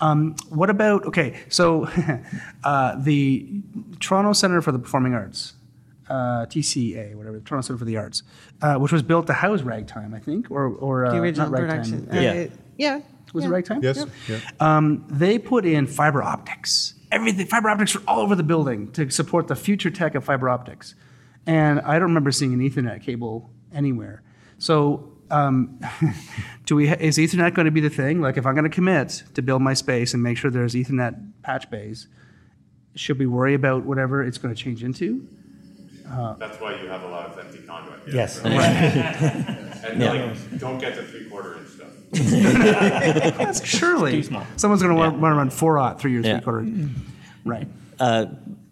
Um, what about okay? So uh, the Toronto Center for the Performing Arts, uh, TCA, whatever, Toronto Center for the Arts, uh, which was built to house Ragtime, I think, or or uh, the original not Ragtime. production. Yeah. Uh, yeah. Was it yeah. Ragtime? Yes. Yeah. Um, they put in fiber optics. Everything fiber optics were all over the building to support the future tech of fiber optics. And I don't remember seeing an Ethernet cable anywhere. So um, do we? Is Ethernet going to be the thing? Like, if I'm going to commit to build my space and make sure there's Ethernet patch bays, should we worry about whatever it's going to change into? Uh, That's why you have a lot of empty conduit. Yes. Right. and Yeah. like, don't get the three quarter inch stuff. That's surely someone's going to want to run four aught through your Yeah. three quarter. Right. uh,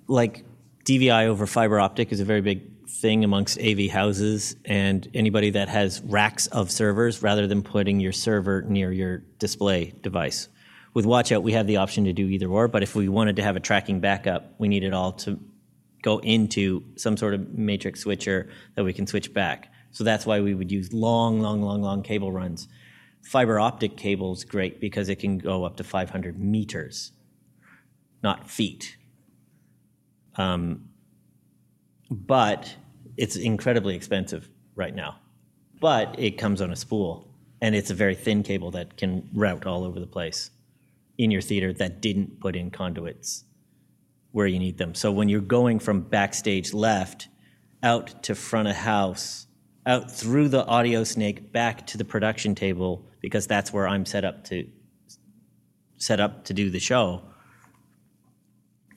like DVI over fiber optic is a very big thing amongst AV houses and anybody that has racks of servers rather than putting your server near your display device. With Watchout, we have the option to do either or, but if we wanted to have a tracking backup, we need it all to go into some sort of matrix switcher that we can switch back. So that's why we would use long, long, long, long cable runs. Fiber optic cable is great because it can go up to 500 meters, not feet. Um, but it's incredibly expensive right now. But it comes on a spool, and it's a very thin cable that can route all over the place in your theater that didn't put in conduits where you need them. So when you're going from backstage left out to front of house, out through the audio snake back to the production table, because that's where I'm set up to set up to do the show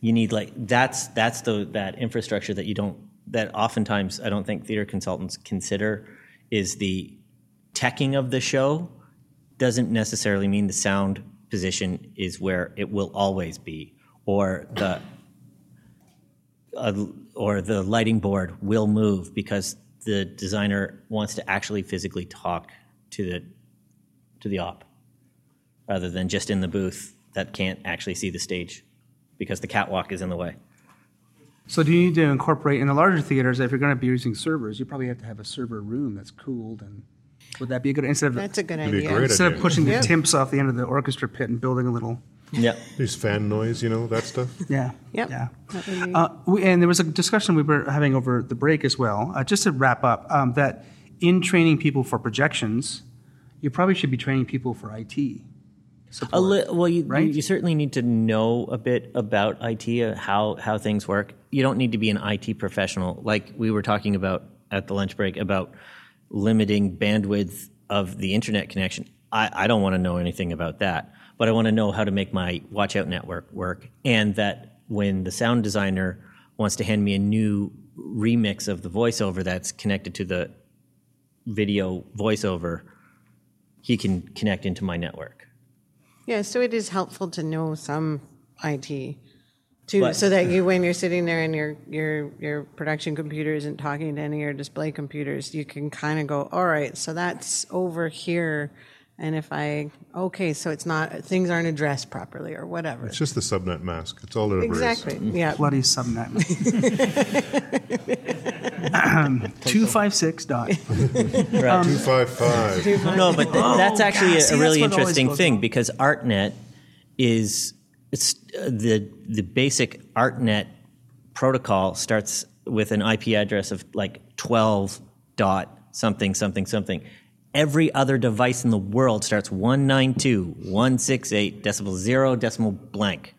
you need like that's that's the that infrastructure that you don't that oftentimes I don't think theater consultants consider is the teching of the show doesn't necessarily mean the sound position is where it will always be or the uh, or the lighting board will move because the designer wants to actually physically talk to the to the op rather than just in the booth that can't actually see the stage because the catwalk is in the way. So do you need to incorporate in the larger theaters if you're going to be using servers? You probably have to have a server room that's cooled and. Would that be a good instead of That's a good It'd be a idea. great instead of idea. pushing the Yeah. timps off the end of the orchestra pit and building a little Yeah. There's fan noise, you know, that stuff. yeah Yep. yeah That Uh, we, and there was a discussion we were having over the break as well. Uh, just to wrap up, um, that in training people for projections, you probably should be training people for IT. Support. A li- well, you, right? you you certainly need to know a bit about IT, uh, how how things work. You don't need to be an IT professional, like we were talking about at the lunch break about limiting bandwidth of the internet connection. I, I don't want to know anything about that, but I want to know how to make my Watchout network work, and that when the sound designer wants to hand me a new remix of the voiceover that's connected to the video voiceover, he can connect into my network. Yeah, so it is helpful to know some IT to But- so that you when you're sitting there and your your your production computer isn't talking to any of your display computers, you can kind of go, all right, so that's over here. And if I okay, so it's not things aren't addressed properly or whatever. It's just the subnet mask. It's all it ever is. Exactly. Yeah. Bloody subnet. Two five six dot. Right. Um, Two five five. no, but th- that's Oh, actually God, a, see, a really interesting thing wrong. because ArtNet is it's uh, the the basic ArtNet protocol starts with an IP address of like twelve dot something something something. Every other device in the world starts 192.168 decimal zero decimal blank.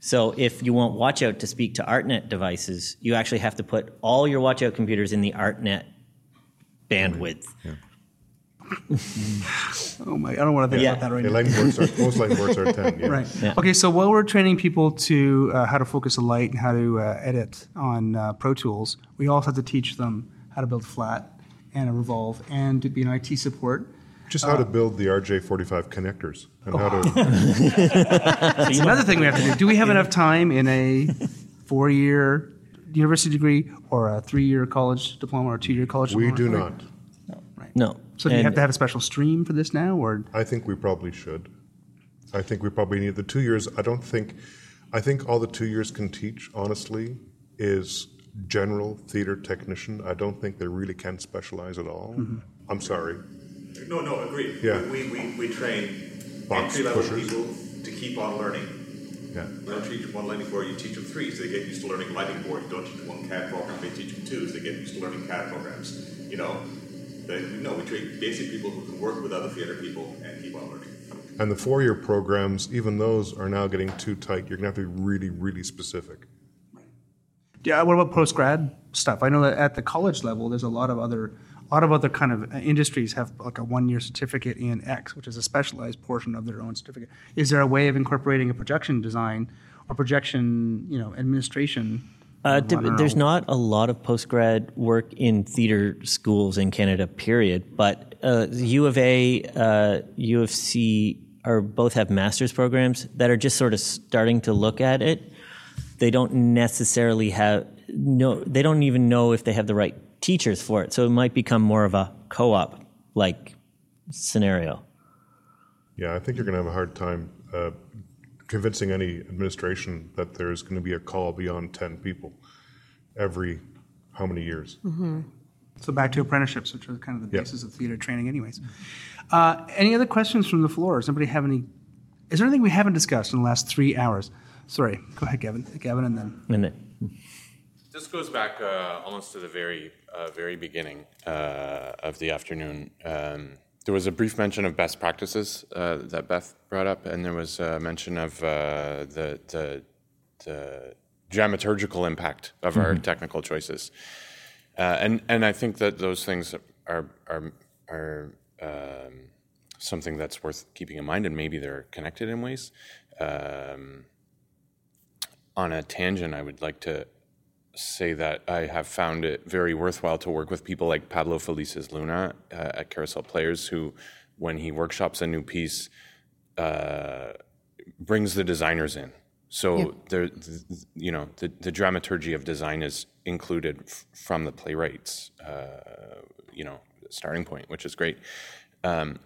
So if you want watchout to speak to ArtNet devices, you actually have to put all your watchout computers in the ArtNet bandwidth. Oh my! I don't want to think Yeah. about that right Yeah, now. line boards are, most line boards are 10. Yeah. Right. Yeah. Okay, so while we're training people to uh, how to focus a light and how to uh, edit on uh, Pro Tools, we also have to teach them how to build flat and a revolve and to be an IT support. Just Uh, how to build the RJ45 connectors and how to. That's another thing we have to do. Do we have enough time in a four-year university degree or a three-year college diploma or two-year college We diploma? do Right. not. No. So do you have to have a special stream for this now, or I think we probably should. I think we probably need the two years. I don't think, I think all the two years can teach, honestly, is general theater technician. I don't think they really can specialize at all. Mm-hmm. I'm sorry. No, no, agree. Yeah. We, we, we train Box entry level pushers. people to keep on learning. Yeah. You don't teach them one lighting board, you teach them three, so they get used to learning lighting board. You don't teach them one CAD program, they teach them two, so they get used to learning CAD programs. You know, they, no, we train basic people who can work with other theater people and keep on learning. And the four year programs, even those are now getting too tight. You're going to have to be really, really specific. yeah? What about post grad stuff? I know that at the college level, there's a lot of other A lot of other kind of uh, industries have like a one-year certificate in X, which is a specialized portion of their own certificate. Is there a way of incorporating a projection design or projection, you know, administration? Uh, don't there's not a lot of postgrad work in theater schools in Canada, period. But uh, U of A, uh, U of C are both have master's programs that are just sort of starting to look at it. They don't necessarily have no. They don't even know if they have the right teachers for it. So it might become more of a co-op like scenario. Yeah, I think you're going to have a hard time uh, convincing any administration that there's going to be a call beyond 10 people every how many years? So back to apprenticeships, which are kind of the Yeah. basis of theater training, anyways. Uh, any other questions from the floor? Does anybody have any? Is there anything we haven't discussed in the last three hours? Sorry, go ahead, Gavin. Gavin, and then. And then. This goes back uh, almost to the very, uh, very beginning uh, of the afternoon. Um, there was a brief mention of best practices uh, that Beth brought up, and there was a mention of uh, the, the, the dramaturgical impact of our Mhm. technical choices. Uh, and, and I think that those things are, are, are um, something that's worth keeping in mind, and maybe they're connected in ways. Um, on a tangent, I would like to say that I have found it very worthwhile to work with people like Pablo Felices Luna uh, at Carousel Players, who, when he workshops a new piece, uh, brings the designers in. So Yeah. there, th- th- you know, the, the dramaturgy of design is included f- from the playwright's, uh, you know, starting point, which is great. Um,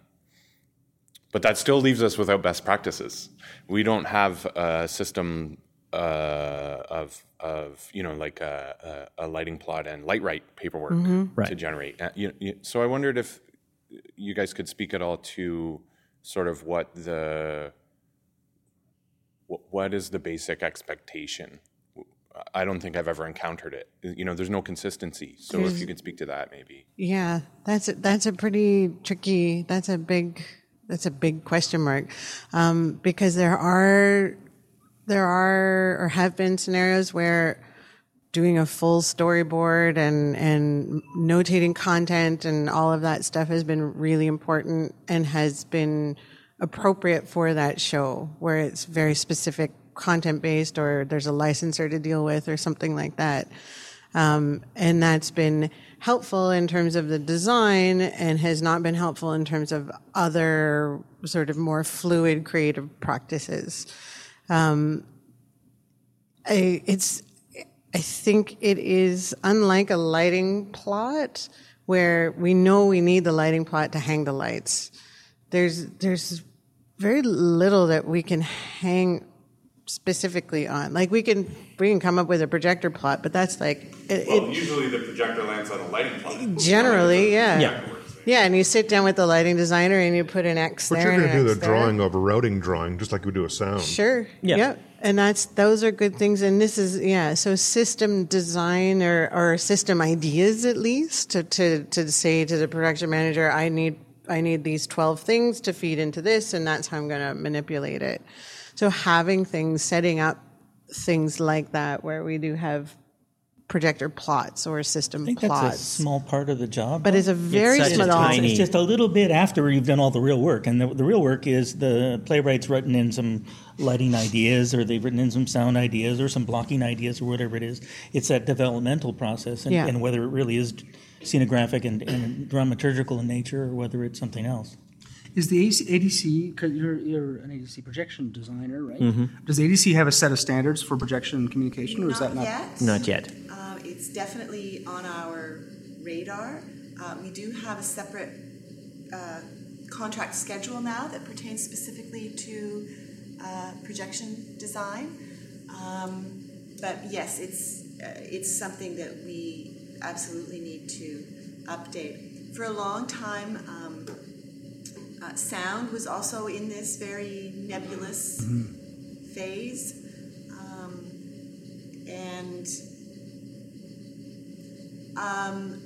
but that still leaves us without best practices. We don't have a system uh, of of you know like a, a, a lighting plot and light right paperwork Mhm. Right. to generate. Uh, you, you, so I wondered if you guys could speak at all to sort of what the wh- what is the basic expectation. I don't think I've ever encountered it. You know, there's no consistency. So if you could speak to that, maybe. Yeah, that's a, that's a pretty tricky. That's a big that's a big question mark um, because there are there are or have been scenarios where doing a full storyboard and and notating content and all of that stuff has been really important and has been appropriate for that show where it's very specific content based or there's a licensor to deal with or something like that um, and that's been helpful in terms of the design and has not been helpful in terms of other sort of more fluid creative practices. Um, I, it's, I think it is unlike a lighting plot where we know we need the lighting plot to hang the lights. There's, there's very little that we can hang specifically on. Like we can, we can come up with a projector plot, but that's like, it, Well, it- usually the projector lands on a lighting plot. Generally, yeah. Yeah. Yeah, and you sit down with the lighting designer and you put an X But there. you're going to do X the there. drawing of a routing drawing, just like you would do a sound. Sure. Yeah. Yep. And that's those are good things. And this is yeah. So system design or or system ideas at least to to to say to the production manager, I need I need these twelve things to feed into this, and that's how I'm going to manipulate it. So having things setting up things like that where we do have projector plots or system I think plots. that's a small part of the job. But it's a very it's small- It's, it's just a little bit after you've done all the real work, and the, the real work is the playwright's written in some lighting ideas, or they've written in some sound ideas, or some blocking ideas, or whatever it is. It's that developmental process, and, Yeah. and whether it really is scenographic and, and dramaturgical in nature, or whether it's something else. Is the AC, ADC, because you're, you're an ADC projection designer, right? Mhm. Does the ADC have a set of standards for projection communication, or is that not? yet. Not yet. Um, it's definitely on our radar. Uh, we do have a separate uh, contract schedule now that pertains specifically to uh, projection design. Um, but yes, it's uh, it's something that we absolutely need to update. For a long time, um, uh, sound was also in this very nebulous phase, um, and um,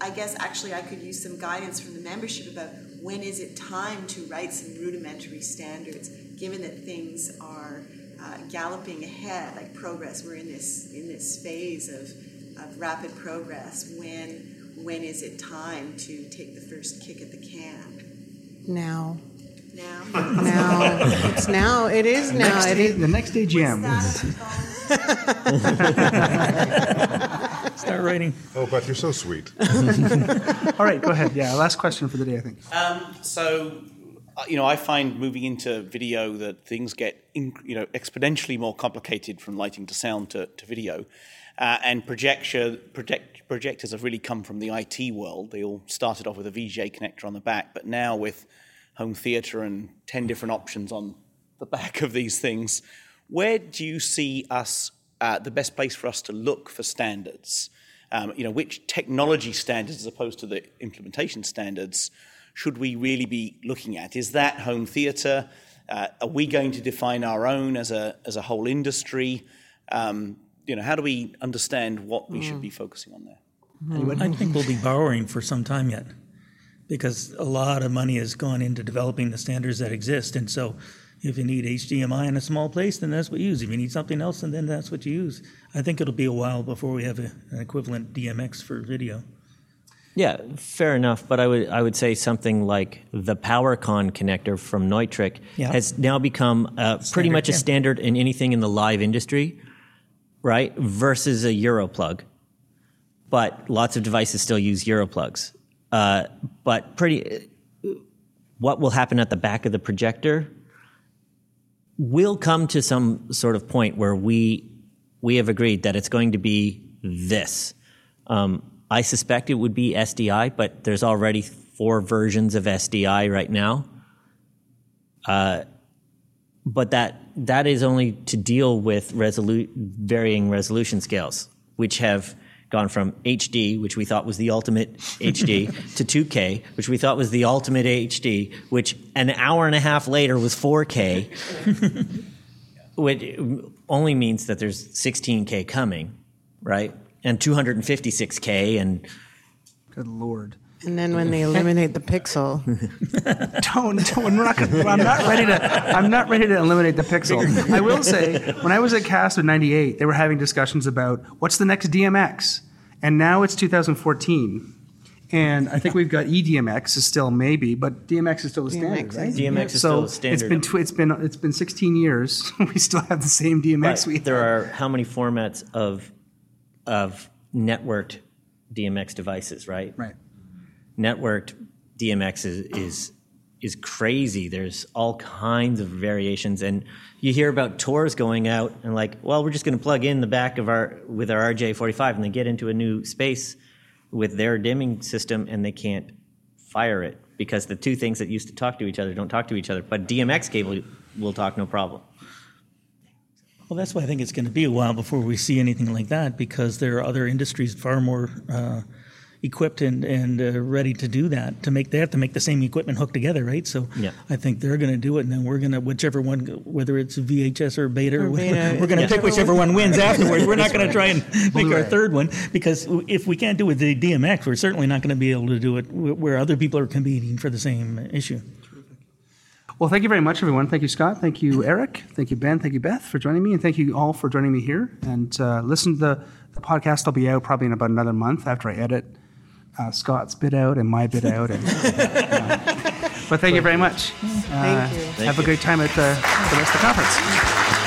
I guess actually I could use some guidance from the membership about when is it time to write some rudimentary standards, given that things are uh, galloping ahead, like progress. We're in this in this phase of, of rapid progress when when is it time to take the first kick at the can? Now. Now? Now. It's now. It is now. Next It A- is. the next AGM. Start writing. Oh, Beth, you're so sweet. All right, go ahead. Yeah, last question for the day, I think. Um, so, uh, you know, I find moving into video that things get, in, you know, exponentially more complicated from lighting to sound to, to video. Uh, and projection, project, projectors have really come from the IT world. They all started off with a VGA connector on the back, but now with home theater and 10 different options on the back of these things, where do you see us, uh, the best place for us to look for standards? Um, you know, which technology standards, as opposed to the implementation standards, should we really be looking at? Is that home theatre? Uh, are we going to define our own as a as a whole industry? Um, you know, how do we understand what we should be focusing on there? I think we'll be borrowing for some time yet because a lot of money has gone into developing the standards that exist. And so if you need HDMI in a small place, then that's what you use. If you need something else, then, then that's what you use. I think it'll be a while before we have a, an equivalent DMX for video. Yeah, fair enough. But I would I would say something like the PowerCon connector from Neutrik Yeah. has now become uh, pretty much a yeah. standard in anything in the live industry, right? Versus a Europlug. But lots of devices still use Europlugs. Uh, but pretty, what will happen at the back of the projector will come to some sort of point where we we have agreed that it's going to be this. Um, I suspect it would be SDI, but there's already four versions of SDI right now. Uh, but that that is only to deal with resolu- varying resolution scales, which have gone from HD, which we thought was the ultimate HD, to 2K, which we thought was the ultimate HD, which an hour and a half later was 4K, which only means that there's 16K coming, right? And 256K and Good lord. And then when they eliminate the pixel, don't, don't we're not gonna, I'm not ready to I'm not ready to eliminate the pixel. I will say when I was at Cast in 98 they were having discussions about what's the next DMX and now it's 2014 and I think we've got E eDMX is still maybe but DMX is still the standard DMX right is- DMX is so still the it's standard. been tw- it's been it's been 16 years we still have the same DMX But we there are how many formats of of networked DMX devices, right? Right. Networked DMX is is is crazy. There's all kinds of variations, and you hear about tours going out and like, well, we're just going to plug in the back of our with our RJ45, and they get into a new space with their dimming system, and they can't fire it because the two things that used to talk to each other don't talk to each other. But DMX cable will talk no problem. Well, that's why I think it's going to be a while before we see anything like that because there are other industries far more uh, equipped and, and uh, ready to do that. To make they have to make the same equipment hook together, right? So Yeah. I think they're going to do it, and then we're going to whichever one, whether it's VHS or Beta, or Or whatever, Beta, we're going to yeah. pick whichever one wins afterwards. We're not That's going to try and make our third one because if we can't do it with the DMX, we're certainly not going to be able to do it where other people are competing for the same issue. Well, thank you very much, everyone. Thank you, Scott. Thank you, Eric. Thank you, Ben. Thank you, Beth, for joining me. And thank you all for joining me here. And uh, listen to the, the podcast. will be out probably in about another month after I edit uh, Scott's bit out and my bit out. And, uh, but thank you very much. Uh, Thank you. have Thank a you. great time at the, the rest of the conference.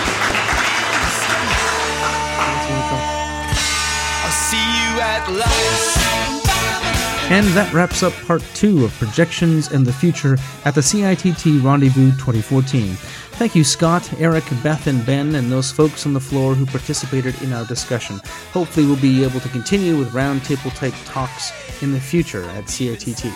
I'll see you at last. And that wraps up part two of Projections and the Future at the CITT Rendezvous 2014. Thank you, Scott, Eric, Beth, and Ben, and those folks on the floor who participated in our discussion. Hopefully, we'll be able to continue with roundtable type talks in the future at CITT.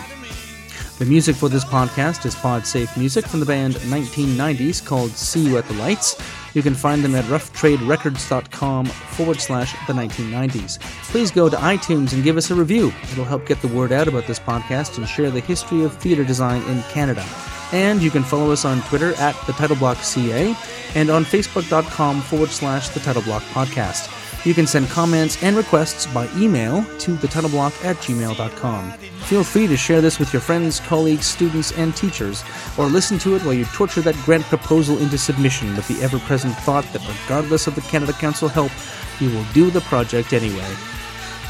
The music for this podcast is PodSafe music from the band 1990s called See You at the Lights. You can find them at roughtraderecords.com forward slash the 1990s. Please go to iTunes and give us a review. It'll help get the word out about this podcast and share the history of theater design in Canada. And you can follow us on Twitter at the Title Block CA and on Facebook.com forward slash the Title Block Podcast. You can send comments and requests by email to thetitleblock at gmail.com. Feel free to share this with your friends, colleagues, students, and teachers, or listen to it while you torture that grant proposal into submission with the ever present thought that regardless of the Canada Council help, you will do the project anyway.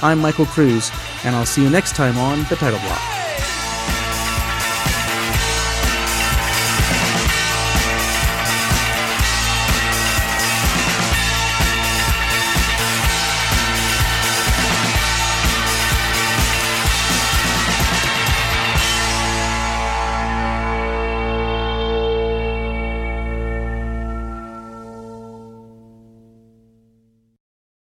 I'm Michael Kruse. and I'll see you next time on The Title Block.